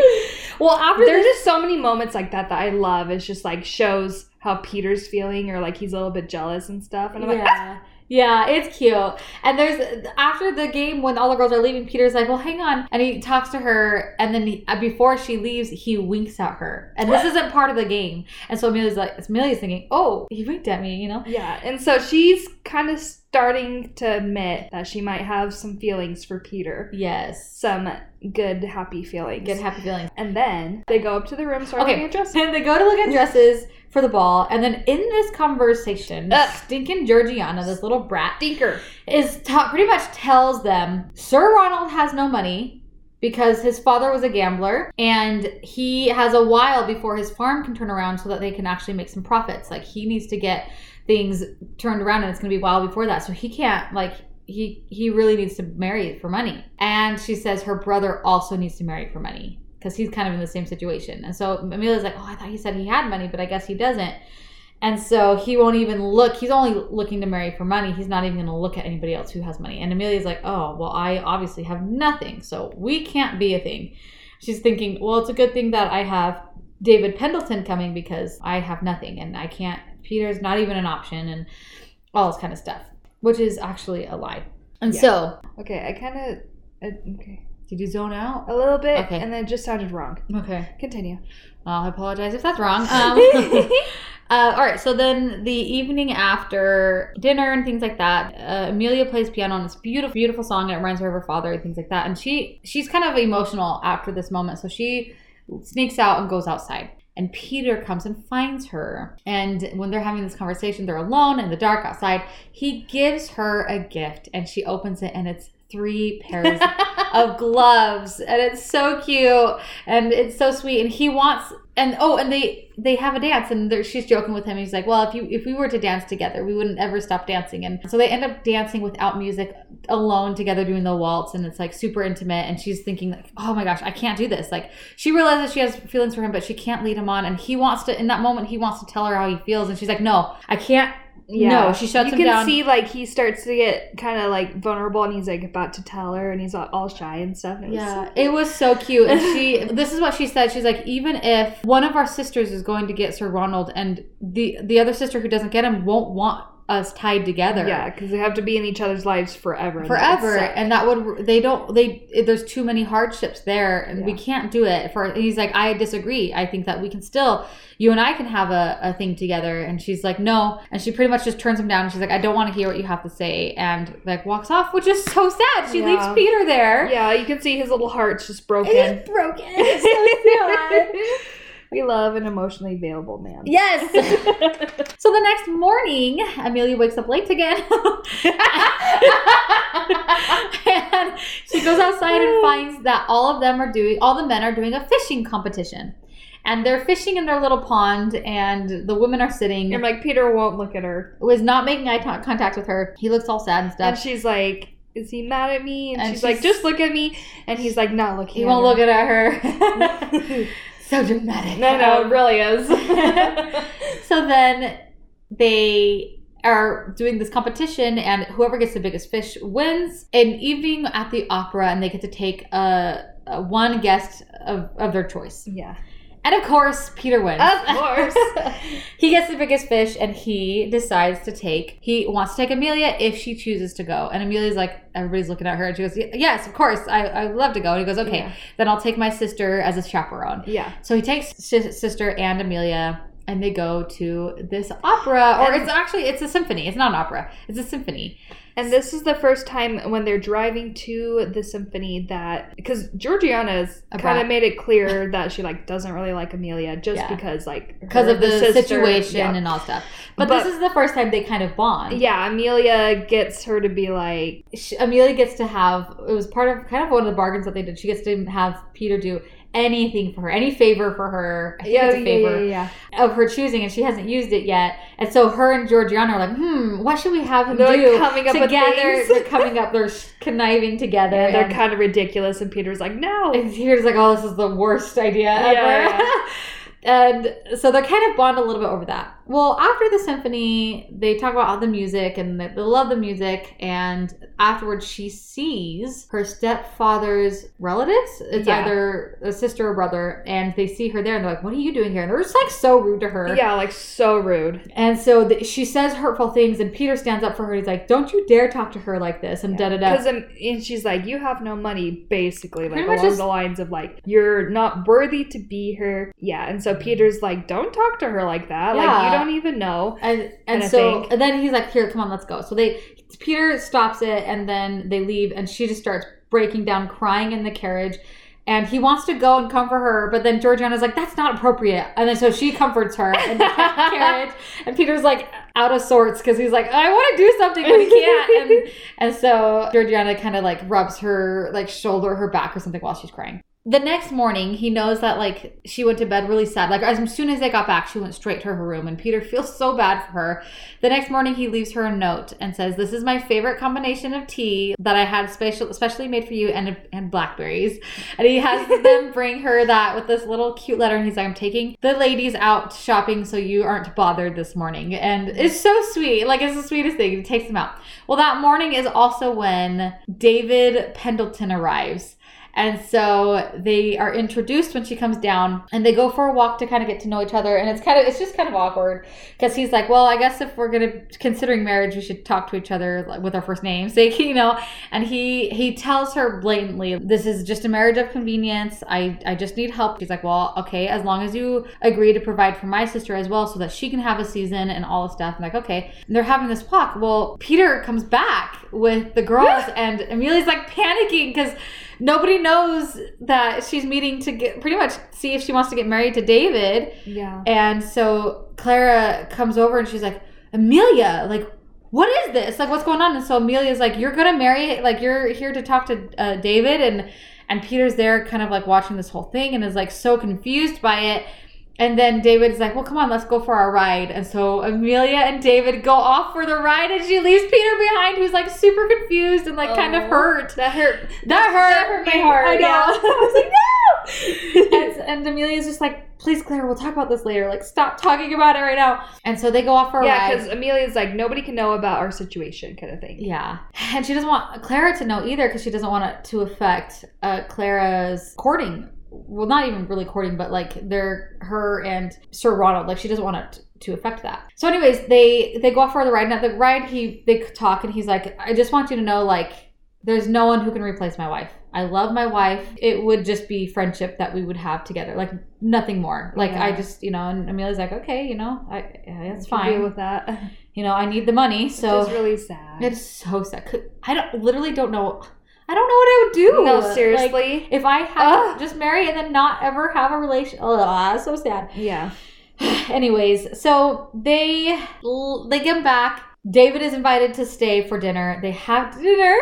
well, after There's this, just so many moments like that that I love. It's just like shows how Peter's feeling, or like he's a little bit jealous and stuff. And I'm like, yeah. Yeah, it's cute. And there's after the game when all the girls are leaving, Peter's like, "Well, hang on," and he talks to her, and then he, uh, before she leaves, he winks at her, and this isn't part of the game. And so Amelia's like, Amelia's thinking, "Oh, he winked at me," you know? yeah. And so she's kind of starting to admit that she might have some feelings for Peter, Yes. some good, happy feelings. Good happy feelings. And then they go up to the room, start Okay. looking at dresses. And they go to look at dresses for the ball, and then in this conversation, Ugh. stinking Georgiana, this little brat, Stinker. is ta- pretty much tells them Sir Ronald has no money because his father was a gambler and he has a while before his farm can turn around so that they can actually make some profits. Like he needs to get things turned around and it's going to be a while before that. So he can't like he he really needs to marry for money. And she says her brother also needs to marry for money because he's kind of in the same situation. And so Amelia's like, "Oh, I thought he said he had money, but I guess he doesn't." And so he won't even look. He's only looking to marry for money. He's not even going to look at anybody else who has money. And Amelia's like, oh, well, I obviously have nothing. So we can't be a thing. She's thinking, well, it's a good thing that I have David Pendleton coming because I have nothing and I can't, Peter's not even an option and all this kind of stuff, which is actually a lie. And Yeah. so, Okay, I kind of. Okay. Did you zone out? A little bit, Okay. and then it just sounded wrong. Okay. Continue. Well, I apologize if that's wrong. Um, uh, all right, so then the evening after dinner and things like that, uh, Amelia plays piano on this beautiful, beautiful song, and it reminds her of her father and things like that. And she she's kind of emotional after this moment, so she sneaks out and goes outside. And Peter comes and finds her. And when they're having this conversation, they're alone in the dark outside. He gives her a gift, and she opens it, and it's three pairs of gloves and it's so cute and it's so sweet and he wants and oh and they they have a dance and she's joking with him he's like well if you if we were to dance together we wouldn't ever stop dancing and so they end up dancing without music alone together doing the waltz and it's like super intimate and she's thinking like oh my gosh i can't do this like she realizes she has feelings for him but she can't lead him on and he wants to in that moment he wants to tell her how he feels and she's like no i can't no she shuts you him can see like he starts to get kind of like vulnerable, and he's like about to tell her, and he's all, all shy and stuff. and it was Yeah, so- it was so cute. And she, this is what she said. She's like, even if one of our sisters is going to get Sir Ronald, and the the other sister who doesn't get him won't want us tied together. yeah, because they have to be in each other's lives forever. Forever, and that would they don't they there's too many hardships there, and we can't do it. For he's like, I disagree. I think that we can still, you and I can have a, a thing together. And she's like, no, and she pretty much just turns him down. And she's like, I don't want to hear what you have to say, and like walks off, which is so sad. She Yeah. leaves Peter there. yeah, you can see his little heart's just broken. It is broken. It's so sad. We love an emotionally available man. Yes. so the next morning, Amelia wakes up late again. and she goes outside and finds that all of them are doing, all the men are doing a fishing competition. And they're fishing in their little pond, and the women are sitting. And like Peter won't look at her, was not making eye con- contact with her. He looks all sad and stuff and she's like, "Is he mad at me?" And, And she's, like, "Just look at me." And he's like, "Not looking." he won't her. look at her. so dramatic. No, no, it really is. so then they are doing this competition and whoever gets the biggest fish wins an evening at the opera and they get to take a, a one guest of, of their choice yeah. And of course peter wins Of course. he gets the biggest fish and he decides to take he wants to take amelia if she chooses to go and amelia's like everybody's looking at her and she goes yes of course i i'd love to go and he goes okay Yeah. then i'll take my sister as a chaperone Yeah. so he takes sis- sister and Amelia and they go to this opera or And- it's actually it's a symphony. It's not an opera. It's a symphony. And this is the first time when they're driving to the symphony that because Georgiana's kind of made it clear that she like doesn't really like Amelia just Yeah. because like Because of the, sister- situation Yeah. and all stuff. But, But- this is the first time they kind of bond. yeah, Amelia gets her to be like, She, Amelia gets to have it was part of kind of one of the bargains that they did. She gets to have Peter do anything for her, any favor for her. I think yeah, it's a yeah, favor yeah, yeah. of her choosing, and she hasn't used it yet. And so her and Georgiana are like, hmm, what should we have him They're, like, do coming up together? They're coming up. They're conniving together. Yeah, they're kind of ridiculous, and Peter's like, no. And Peter's like, oh, this is the worst idea ever. And so they're kind of bond a little bit over that. Well, after the symphony, they talk about all the music and they they love the music. And afterwards, she sees her stepfather's relatives. It's Yeah. either a sister or brother. And they see her there and they're like, what are you doing here? And they're just like so rude to her. Yeah, like so rude. And so th- she says hurtful things, and Peter stands up for her. He's like, "Don't you dare talk to her like this!" And da da da. Because um, and she's like, you have no money, basically, like Pretty along just- the lines of like, you're not worthy to be here. Yeah, and so Peter's like, don't talk to her like that. Like you don't even know. And and And so and then he's like, "Here, come on, let's go." So they Peter stops it, and then they leave, and she just starts breaking down, crying in the carriage. And he wants to go and comfort her, but then Georgiana's like, "That's not appropriate." And then so she comforts her in the carriage, and Peter's like out of sorts because he's like, "I want to do something, but he can't." And and so Georgiana kind of like rubs her like shoulder, her back, or something while she's crying. The next morning, he knows that like she went to bed really sad. Like as soon as they got back, she went straight to her room, and Peter feels so bad for her. The next morning, he leaves her a note and says, "This is my favorite combination of tea that I had special, especially made for you, and and blackberries." And he has them bring her that with this little cute letter, and he's like, "I'm taking the ladies out shopping, so you aren't bothered this morning." And it's so sweet. Like it's the sweetest thing. He takes them out. Well, that morning is also when David Pendleton arrives. And so they are introduced when she comes down and they go for a walk to kind of get to know each other. And it's kind of, it's just kind of awkward because he's like, well, I guess if we're going to, considering marriage, we should talk to each other like, with our first names, like, you know, and he, he tells her blatantly, this is just a marriage of convenience. I, I just need help. He's like, well, okay, as long as you agree to provide for my sister as well so that she can have a season and all the stuff. I'm like, okay. And they're having this walk. Well, Peter comes back with the girls and Amelia's like panicking because nobody knows that she's meeting to get pretty much see if she wants to get married to David. Yeah. And so Clara comes over and she's like, Amelia, like, what is this? Like, what's going on? And so Amelia's like, you're gonna marry, like, you're here to talk to uh, David, and and Peter's there, kind of like watching this whole thing, and is like so confused by it. And then David's like, well, come on, let's go for our ride. And so Amelia and David go off for the ride, and she leaves Peter behind, who's like super confused and like kind of Oh. hurt. That hurt. That hurt, That hurt my heart, I know. yeah. I was like, no. and, and Amelia's just like, please, Claire, we'll talk about this later. Like, stop talking about it right now. And so they go off for a Yeah, ride. because Amelia's like, nobody can know about our situation, kind of thing. Yeah. And she doesn't want Clara to know either because she doesn't want it to affect uh, Clara's courting. Well, not even really courting, but like they're her and Sir Ronald. Like she doesn't want it to affect that. So, anyways, they they go off for the ride, and at the ride, he they talk, and he's like, "I just want you to know, like, there's no one who can replace my wife. I love my wife. It would just be friendship that we would have together, like nothing more. Like I just, you know." And Amelia's like, "Okay, you know, I yeah, that's I can Deal fine. with that. You know, I need the money, so." it's really sad. It's so sad. I don't literally don't know. I don't know what I would do. No, Like, seriously. if I had just marry and then not ever have a relation, oh, so sad. yeah. Anyways, so they they get back. David is invited to stay for dinner. They have dinner.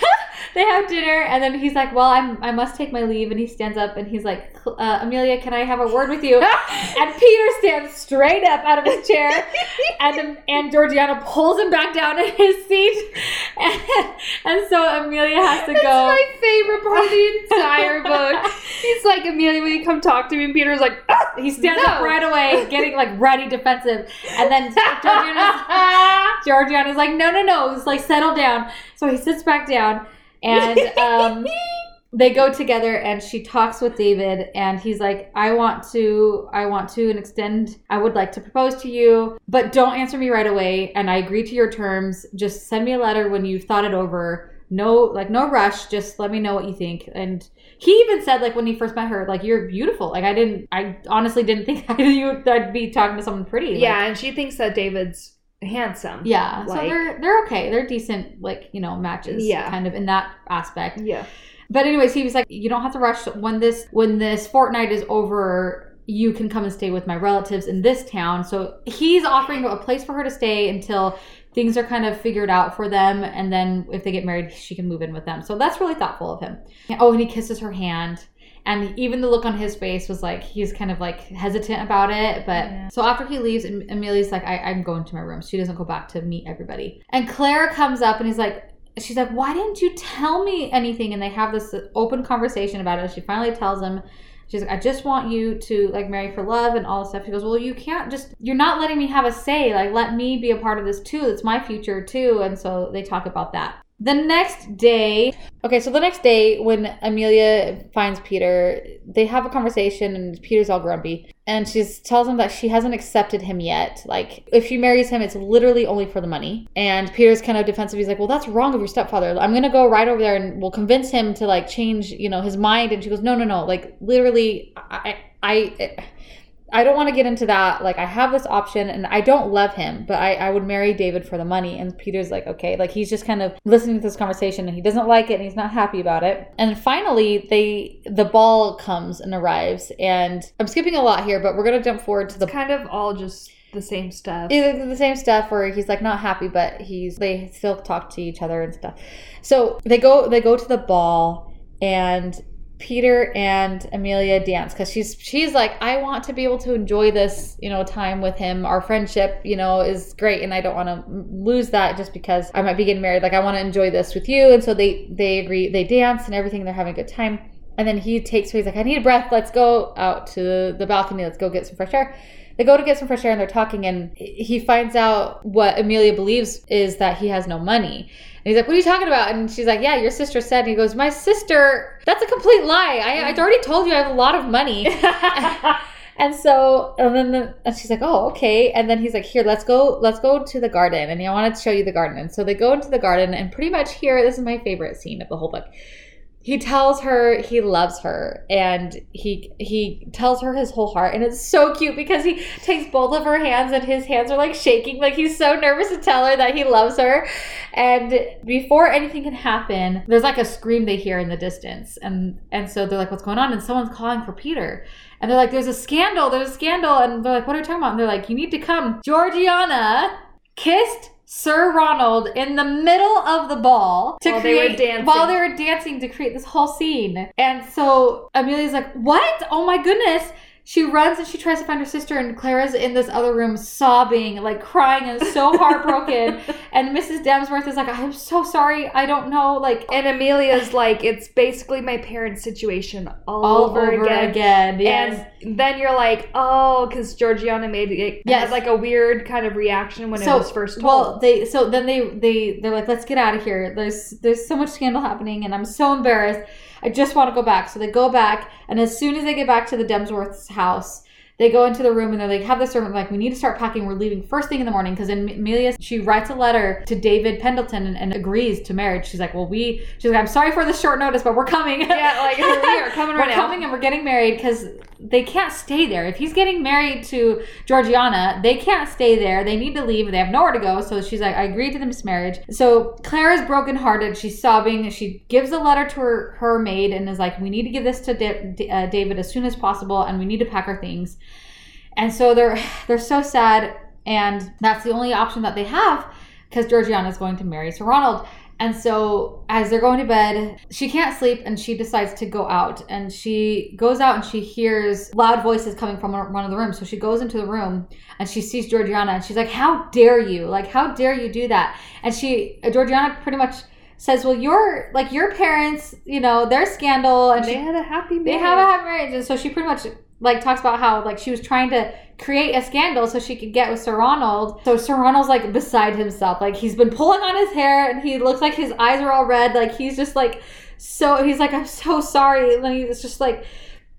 they have dinner, and then he's like, "Well, I'm I must take my leave." And he stands up and he's like, uh, "Amelia, can I have a word with you?" and Peter stands straight up out of his chair, and and Georgiana pulls him back down in his seat, and, and so Amelia has to That's go. my favorite part of the entire book. He's like, Amelia, will you come talk to me? And Peter's like, "Ah, he stands up right away, getting like ready, defensive, and then Georgiana's Georgiana's like, no, no, no. It's like, settle down. So he sits back down and um, they go together and she talks with David and he's like, I want to, I want to and extend, I would like to propose to you, but don't answer me right away. And I agree to your terms. Just send me a letter when you've thought it over. No, like no rush. Just let me know what you think. And he even said, like when he first met her, like you're beautiful. Like I didn't, I honestly didn't think I you I'd be talking to someone pretty. Like, yeah, and she thinks that David's handsome. yeah, so they're they're okay. They're decent, like you know, matches. Yeah. kind of in that aspect. Yeah. But anyways, he was like, you don't have to rush. When this when this fortnight is over, you can come and stay with my relatives in this town. So he's offering a place for her to stay until things are kind of figured out for them, and then if they get married, she can move in with them. So that's really thoughtful of him. Oh, and he kisses her hand. And even the look on his face was like he's kind of like hesitant about it. But Yeah. so after he leaves, Amelia's like, I, I'm going to my room. She doesn't go back to meet everybody. And Claire comes up and he's like, she's like, why didn't you tell me anything? And they have this open conversation about it. She finally tells him, she's like, I just want you to like marry for love and all this stuff. She goes, well, you can't just, you're not letting me have a say. Like, let me be a part of this too. It's my future too. And so they talk about that. The next day, okay, so the next day when Amelia finds Peter, they have a conversation and Peter's all grumpy. And she tells him that she hasn't accepted him yet. Like, if she marries him, it's literally only for the money. And Peter's kind of defensive. He's like, Well, that's wrong of your stepfather. I'm going to go right over there and we'll convince him to, like, change, you know, his mind. And she goes, No, no, no. Like, literally, I, I, I don't want to get into that. Like, I have this option and I don't love him, but I, I would marry David for the money. And Peter's like, okay. Like, he's just kind of listening to this conversation and he doesn't like it and he's not happy about it. And finally, they, the ball comes and arrives. And I'm skipping a lot here, but we're going to jump forward to the It's kind of all just the same stuff. it's the same stuff where he's like not happy but he's they still talk to each other and stuff so they go they go to the ball and peter and amelia dance because she's she's like i want to be able to enjoy this you know time with him. Our friendship you know is great and i don't want to lose that just because i might be getting married. Like i want to enjoy this with you. And so they they agree they dance and everything they're having a good time. And then he takes her he's like i need a breath. Let's go out to the balcony. Let's go get some fresh air. They go to get some fresh air and they're talking and he finds out what amelia believes is that he has no money he's like what are you talking about? And she's like yeah your sister said and he goes my sister that's a complete lie. I, I already told you i have a lot of money. And so and then the, and she's like oh okay. And then he's like here let's go let's go to the garden. And i wanted to show you the garden. And so they go into the garden and pretty much here this is my favorite scene of the whole book he tells her he loves her and he he tells her his whole heart. And it's so cute because he takes both of her hands and his hands are like shaking. Like he's so nervous to tell her that he loves her. And before anything can happen there's like a scream they hear in the distance. And and so they're like what's going on? And someone's calling for peter. And they're like there's a scandal there's a scandal. And they're like what are you talking about? And they're like you need to come. Georgiana kissed Sir Ronald in the middle of the ball to While they were create dancing. while they were dancing to create this whole scene. And so Amelia's like, "What? Oh my goodness!" She runs and she tries to find her sister, and Clara's in this other room sobbing, like crying and so heartbroken. and Mrs. Demsworth is like, "I'm so sorry. I don't know." Like and Amelia's like, it's basically my parents' situation all, all over, again. again. Yes. And then you're like, oh, because Georgiana made it Yes. had like a weird kind of reaction when it was first told. Well, they so then they they they're like, let's get out of here. There's there's so much scandal happening, and I'm so embarrassed. I just want to go back. So they go back, and as soon as they get back to the Demsworth's house, they go into the room and they're like, have the servant like, we need to start packing. We're leaving first thing in the morning because Amelia she writes a letter to David Pendleton and, and, agrees to marriage. She's like, well, we she's like, I'm sorry for the short notice, but we're coming. Yeah, like we are coming right we're now. coming and we're getting married because they can't stay there. If he's getting married to Georgiana, they can't stay there. They need to leave. They have nowhere to go. So she's like, I agreed to this marriage. So Clara's brokenhearted. She's sobbing. She gives a letter to her, her maid and is like, we need to give this to da- uh, David as soon as possible and we need to pack our things. And so they're they're so sad and that's the only option that they have because Georgiana is going to marry Sir Ronald. And so as they're going to bed, she can't sleep and she decides to go out. And she goes out and she hears loud voices coming from one of the rooms. So she goes into the room and she sees Georgiana and she's like, How dare you? Like, how dare you do that? And she, Georgiana pretty much says, "Well, your like your parents, you know, their scandal, and they she, had a happy marriage. they have a happy marriage." And so she pretty much like talks about how like she was trying to create a scandal so she could get with Sir Ronald. So Sir Ronald's like beside himself, like he's been pulling on his hair, and he looks like his eyes are all red, like he's just like so. He's like, "I'm so sorry," and he's just like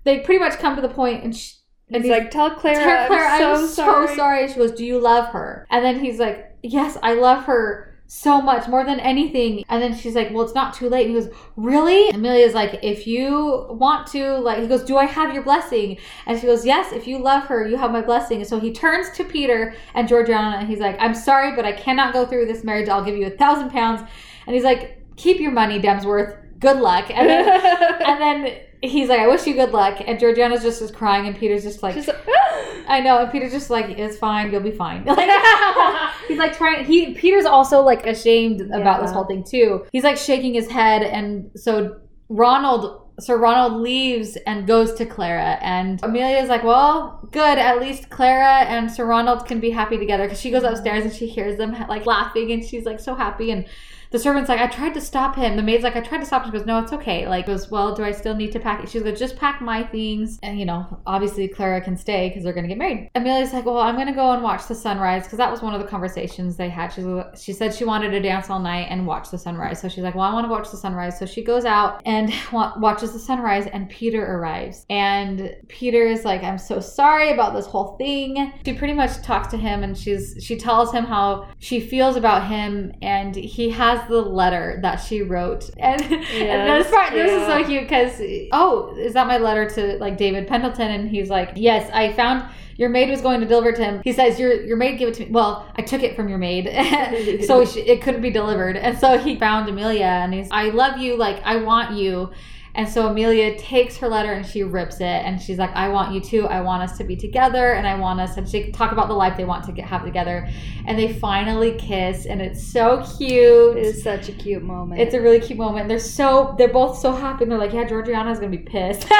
they pretty much come to the point, and. She, and he's, he's like, "Tell Clara, tell Clara I'm, so, I'm sorry. so sorry." She goes, "Do you love her?" And then he's like, "Yes, I love her." So much more than anything. And then she's like, Well, it's not too late. And he goes, Really? Amelia's like, If you want to, like, he goes, Do I have your blessing? And she goes, Yes, if you love her, you have my blessing. And so he turns to Peter and Georgiana and he's like, I'm sorry, but I cannot go through this marriage. I'll give you a thousand pounds. And he's like, Keep your money, Demsworth. Good luck. And then, and then he's like, I wish you good luck. And Georgiana's just is crying, and Peter's just like, like I know. And Peter's just like, it's fine, you'll be fine. Like, he's like trying. He Peter's also like ashamed about this whole thing too. He's like shaking his head, and so Ronald. Sir Ronald leaves and goes to Clara, and Amelia's like, "Well, good. At least Clara and Sir Ronald can be happy together." Because she goes upstairs and she hears them like laughing, and she's like so happy. And the servant's like, I tried to stop him. The maid's like, I tried to stop him. She goes, No, it's okay. Like, goes, Well, do I still need to pack it? She goes, Just pack my things. And, you know, obviously Clara can stay because they're going to get married. Amelia's like, Well, I'm going to go and watch the sunrise because that was one of the conversations they had. She's, she said she wanted to dance all night and watch the sunrise. So she's like, Well, I want to watch the sunrise. So she goes out and wa- watches the sunrise, and Peter arrives. And Peter is like, I'm so sorry about this whole thing. She pretty much talks to him and she's she tells him how she feels about him and he has the letter that she wrote. And, and this part this is so cute because oh, is that my letter to like David Pendleton? And he's like, Yes, I found your maid was going to deliver it to him. He says, "Your your maid gave it to me." Well, I took it from your maid, so she, it couldn't be delivered. And so he found Amelia, and he's, "I love you, like I want you." And so Amelia takes her letter and she rips it, and she's like, "I want you too. I want us to be together, and I want us." And she talk about the life they want to get, have together, and they finally kiss, and it's so cute. It is such a cute moment. It's a really cute moment. They're so they're both so happy. And they're like, "Yeah, Georgiana's gonna be pissed."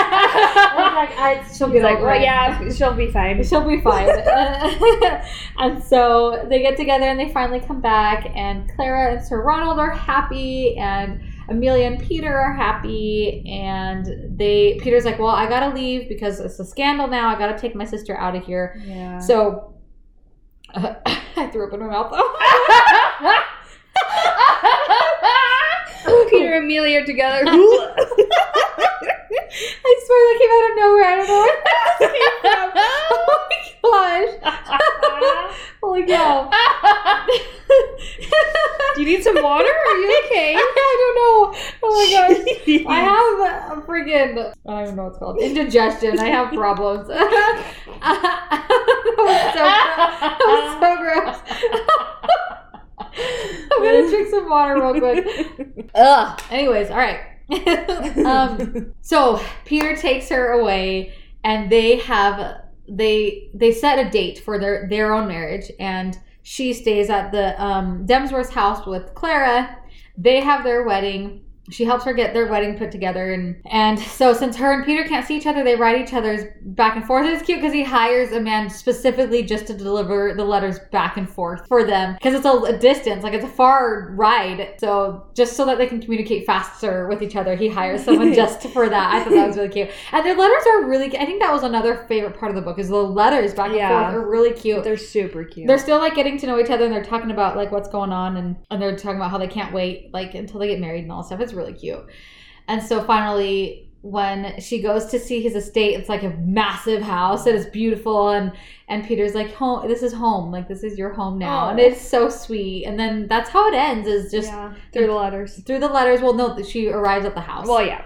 Like, I, she'll be like, over well, yeah, she'll be fine. She'll be fine. and so they get together and they finally come back, and Clara and Sir Ronald are happy, and Amelia and Peter are happy, and they Peter's like, "Well, I gotta leave because it's a scandal now. I gotta take my sister out of here." Yeah. So I threw up in my mouth. Peter and Amelia are together. I swear that came out of nowhere. I don't know where that came from. Oh my gosh. Holy cow. Do you need some water? Are you okay? I. Oh my gosh. I have a freaking, I don't even know what it's called, indigestion. I have problems. that was so, that was so gross. I'm gonna drink some water real quick. Ugh. Anyways, all right. um, so Peter takes her away, and they have they they set a date for their their own marriage, and she stays at the um, Demsworth's house with Clara. They have their wedding. She helps her get their wedding put together, and and so since her and Peter can't see each other, they write each other's back and forth. It's cute because he hires a man specifically just to deliver the letters back and forth for them because it's a, a distance, like it's a far ride. So just so that they can communicate faster with each other, he hires someone just for that. I thought that was really cute, and their letters are really. I think that was another favorite part of the book is the letters back and Yeah. forth are really cute. They're super cute. They're still like getting to know each other and they're talking about like what's going on and, and they're talking about how they can't wait like until they get married and all that stuff. It's really cute. And so finally when she goes to see his estate. It's like a massive house and it's beautiful and and Peter's like, "Home, this is home. Like this is your home now." Aw. And it's so sweet. And then that's how it ends is just yeah, through the letters. through the letters. Well, no, that she arrives at the house. Well, yeah,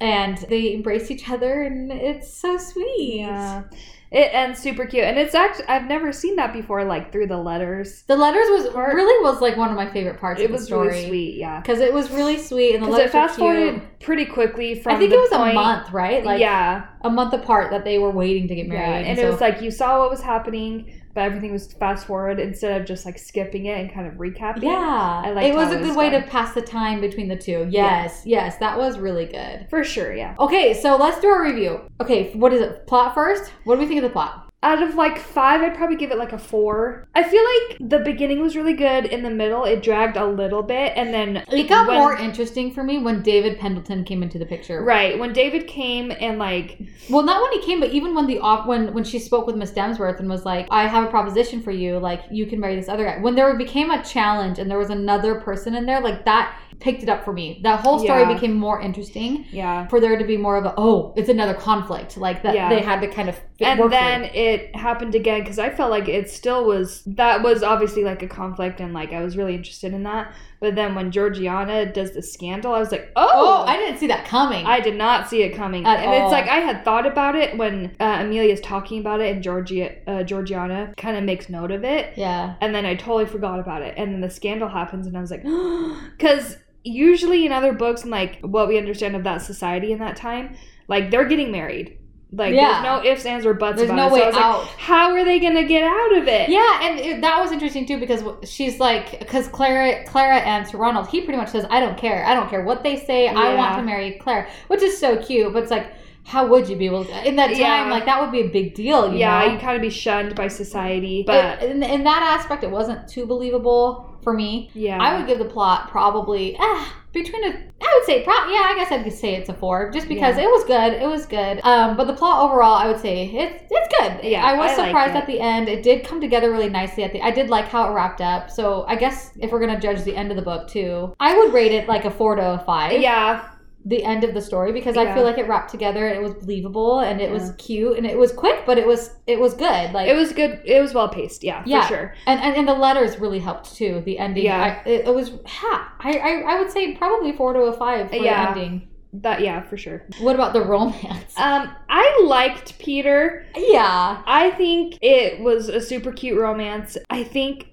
and they embrace each other and it's so sweet. Yeah. It ends super cute, and it's actually I've never seen that before, like through the letters. The letters was really was like one of my favorite parts It of the was story. really sweet, yeah. Because it was really sweet and the Because letters it fast forwarded pretty quickly from. I think it was point, a month, right? Like yeah, a month apart that they were waiting to get yeah, married. and so- it was like you saw what was happening, but everything was fast forward instead of just like skipping it and kind of recapping. yeah, I liked it was a good was way done. to pass the time between the two. Yes, yes, that was really good. for sure. Yeah. Okay, so let's do our review. Okay, what is it? Plot first. What do we think of the plot? Out of like five, I'd probably give it like a four. I feel like the beginning was really good. In the middle, it dragged a little bit, and then It got when- more interesting for me when David Pendleton came into the picture. right when David came and like Well, not when he came, but even when the off when when she spoke with Miss Demsworth and was like, "I have a proposition for you. Like, you can marry this other guy." When there became a challenge and there was another person in there, like that picked it up for me. That whole story Yeah. became more interesting yeah. for there to be more of a oh, it's another conflict like that Yeah. they had to kind of and then it happened again because I felt like it still was that was obviously like a conflict and like I was really interested in that. But then when Georgiana does the scandal, I was like, oh, Oh, I didn't see that coming. I did not see it coming. At and all. it's like I had thought about it when uh, Amelia's talking about it, and Georgia, uh, Georgiana kind of makes note of it. yeah. And then I totally forgot about it. And then the scandal happens, and I was like, because usually in other books and like what we understand of that society in that time, like they're getting married. Like Yeah. there's no ifs, ands, or buts There's about no it. So way I was like, out. how are they gonna get out of it? Yeah, and it, that was interesting too because she's like, because Clara, Clara answers Ronald. He pretty much says, "I don't care. I don't care what they say. I want to marry Claire," which is so cute. But it's like, how would you be able to, in that time? Yeah. Like that would be a big deal. You yeah, know? you kind of be shunned by society, but It- in, in that aspect, it wasn't too believable for me. yeah, I would give the plot probably ah, between a. I would say, pro- yeah, I guess I could say it's a four, just because Yeah. it was good. It was good. Um, but the plot overall, I would say it's it's good. Yeah, I was I surprised it. at the end. It did come together really nicely at the. I did like how it wrapped up. So I guess if we're gonna judge the end of the book too, I would rate it like a four to a five. yeah, The end of the story because I feel like it wrapped together. It was believable and it was cute and it was quick, but it was it was good. Like it was good. It was well paced. Yeah, Yeah. for sure. and, and and the letters really helped too. The ending, Yeah. I, it, it was. Ha, I, I I would say probably four to a five for Yeah. the ending. That yeah, for sure. What about the romance? Um, I liked Peter. yeah, I think it was a super cute romance. I think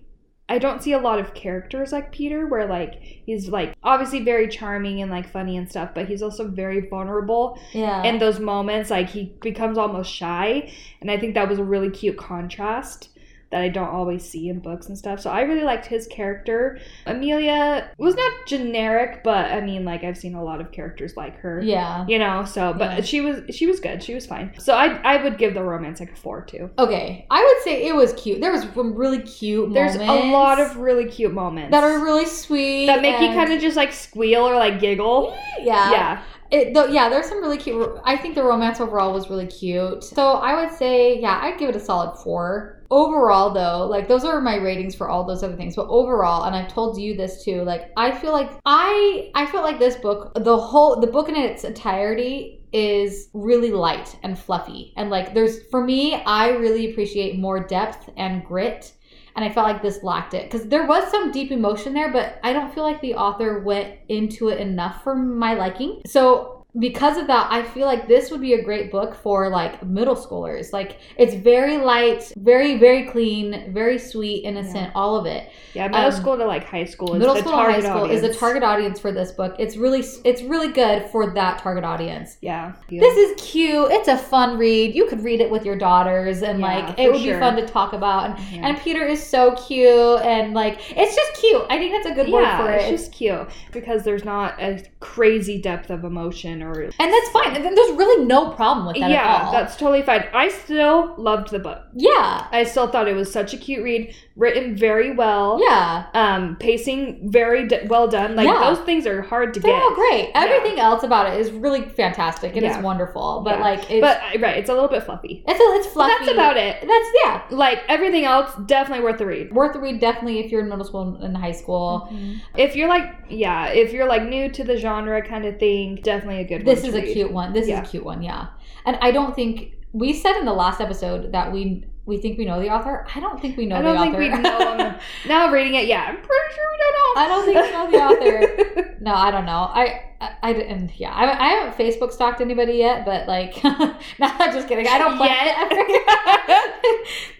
I don't see a lot of characters like Peter where like he's like obviously very charming and like funny and stuff, but he's also very vulnerable. Yeah, in those moments like he becomes almost shy, and I think that was a really cute contrast that I don't always see in books and stuff. So I really liked his character. Amelia was not generic, but I mean like I've seen a lot of characters like her yeah. you know so but Yeah. she was she was good she was fine so i i would give the romance like a four too Okay, I would say it was cute. There was some really cute. there's a lot of really cute moments that are really sweet that make you kind of just like squeal or like giggle yeah yeah It, though, yeah, there's some really cute. I think the romance overall was really cute. So I would say, yeah, I'd give it a solid four. Overall, though, like those are my ratings for all those other things. But overall, and I've told you this too, like I feel like I I feel like this book, the whole the book in its entirety is really light and fluffy. And like there's for me, I really appreciate more depth and grit. And I felt like this lacked it because there was some deep emotion there, but I don't feel like the author went into it enough for my liking. So because of that, I feel like this would be a great book for like middle schoolers. Like it's very light, very very clean, very sweet, innocent, all of it. yeah middle Um, school to like high school is middle the school to high target school audience. is the target audience for this book. It's really it's really good for that target audience. yeah This is cute. It's a fun read. You could read it with your daughters, and Yeah, like it would sure. be fun to talk about. And, Yeah. and Peter is so cute, and like it's just cute. I think that's a good word for it. it's just cute because there's not a crazy depth of emotion or and that's fine. And there's really no problem with that at yeah, all. that's totally fine. I still loved the book. yeah, I still thought it was such a cute read, written very well. yeah. Um, pacing very d- well done. Like Yeah. those things are hard to They're get. all great. Everything else about it is really fantastic and Yeah. it's wonderful. But Yeah. like, it's, But uh, right, it's a little bit fluffy. it's a, it's But fluffy. that's about it. That's yeah. Like everything else, definitely worth the read. Worth the read definitely if you're in middle school and high school. If you're like, yeah, if you're like new to the genre kind of thing, definitely a good. This is a read. cute one. This Yeah. is a cute one, yeah. And I don't think we said in the last episode that we we think we know the author. I don't think we know I don't the think author. we know now reading it, yeah, I'm pretty sure we don't know. I don't think we know the author. No, I don't know. I I, I didn't. Yeah, I, I haven't Facebook stalked anybody yet, but like, no, I'm just kidding. I don't plan Yet.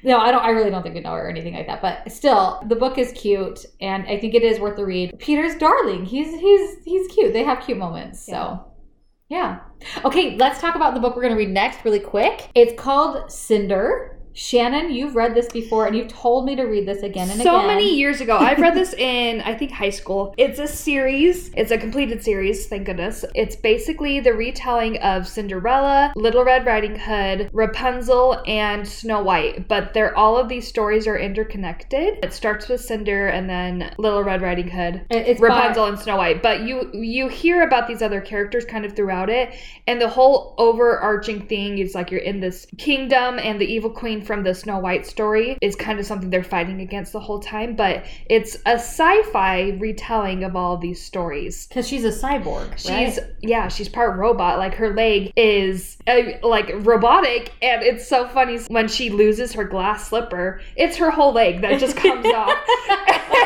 no, I don't. I really don't think we know her or anything like that. But still, the book is cute, and I think it is worth the read. Peter's darling. He's he's he's cute. They have cute moments. So. Yeah. Okay, let's talk about the book we're going to read next really quick. It's called Cinder. Shannon, you've read this before and you've told me to read this again and so again. So many years ago. I've read this in, I think, high school. It's a series. It's a completed series, thank goodness. It's basically the retelling of Cinderella, Little Red Riding Hood, Rapunzel, and Snow White. But they're all of these stories are interconnected. It starts with Cinder and then Little Red Riding Hood. It- It's by- Rapunzel and Snow White, but you you hear about these other characters kind of throughout it, and the whole overarching thing is like you're in this kingdom, and the evil queen from the Snow White story is kind of something they're fighting against the whole time. But it's a sci-fi retelling of all these stories. Because she's a cyborg. She's right? yeah, she's part robot. Like her leg is uh, like robotic, and it's so funny when she loses her glass slipper. It's her whole leg that just comes off.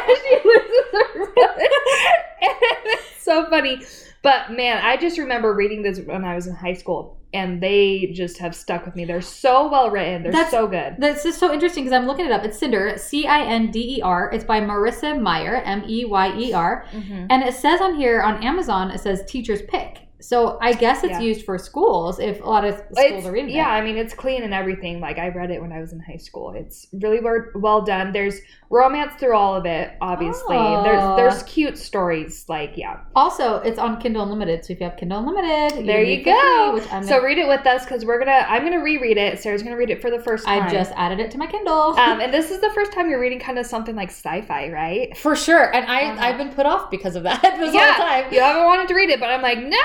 she loses her it's so funny. But man, I just remember reading this when I was in high school, and they just have stuck with me. They're so well written. They're That's- so good. This is so interesting because I'm looking it up. It's Cinder, C I N D E R. It's by Marissa Meyer, M E Y E R. Mm-hmm. And it says on here on Amazon, it says teacher's pick. So I guess it's Yeah. used for schools if a lot of schools It's, are reading it. yeah. I mean it's clean and everything. Like I read it when I was in high school. It's really well, well done. There's romance through all of it. Obviously, Oh. there's there's cute stories. Like yeah, Also, it's on Kindle Unlimited. So if you have Kindle Unlimited, there can you go. free, which I'm so gonna- read it with us because we're gonna. I'm gonna reread it. Sarah's gonna read it for the first time. I just added it to my Kindle. Um, and this is the first time you're reading kind of something like sci-fi, right? for sure. And I, Uh-huh. I've been put off because of that this yeah, whole time. you haven't wanted to read it, but I'm like, no,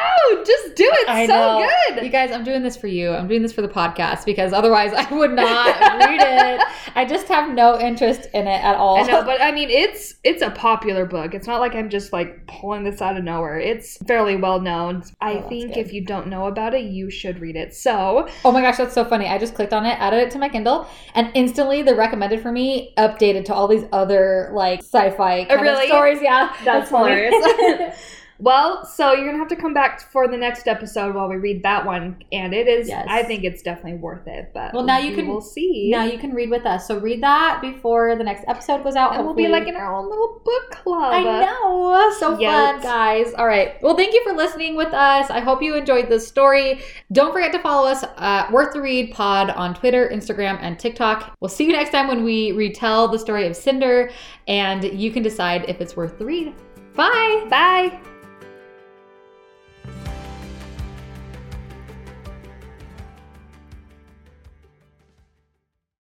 just do it. I so know. good. You guys, I'm doing this for you. I'm doing this for the podcast because otherwise I would not read it. I just have no interest in it at all. I know, but I mean, it's it's a popular book. It's not like I'm just like pulling this out of nowhere. It's fairly well known. I Oh, think good. if you don't know about it, you should read it. So Oh my gosh, that's so funny. I just clicked on it, added it to my Kindle, and instantly the recommended for me updated to all these other like sci-fi kind Oh, really? of stories. Yeah, That's funny. hilarious. Well, so you're gonna have to come back for the next episode while we read that one, and it is. Yes. I think it's definitely worth it. But Well, now you we can- will see. now you can read with us. So read that before the next episode goes out. and we'll be like in our own little book club. I know. So Yes. fun, guys. All right. Well, thank you for listening with us. I hope you enjoyed this story. Don't forget to follow us at Worth the Read Pod on Twitter, Instagram, and TikTok. We'll see you next time when we retell the story of Cinder, and you can decide if it's worth the read. Bye. Bye.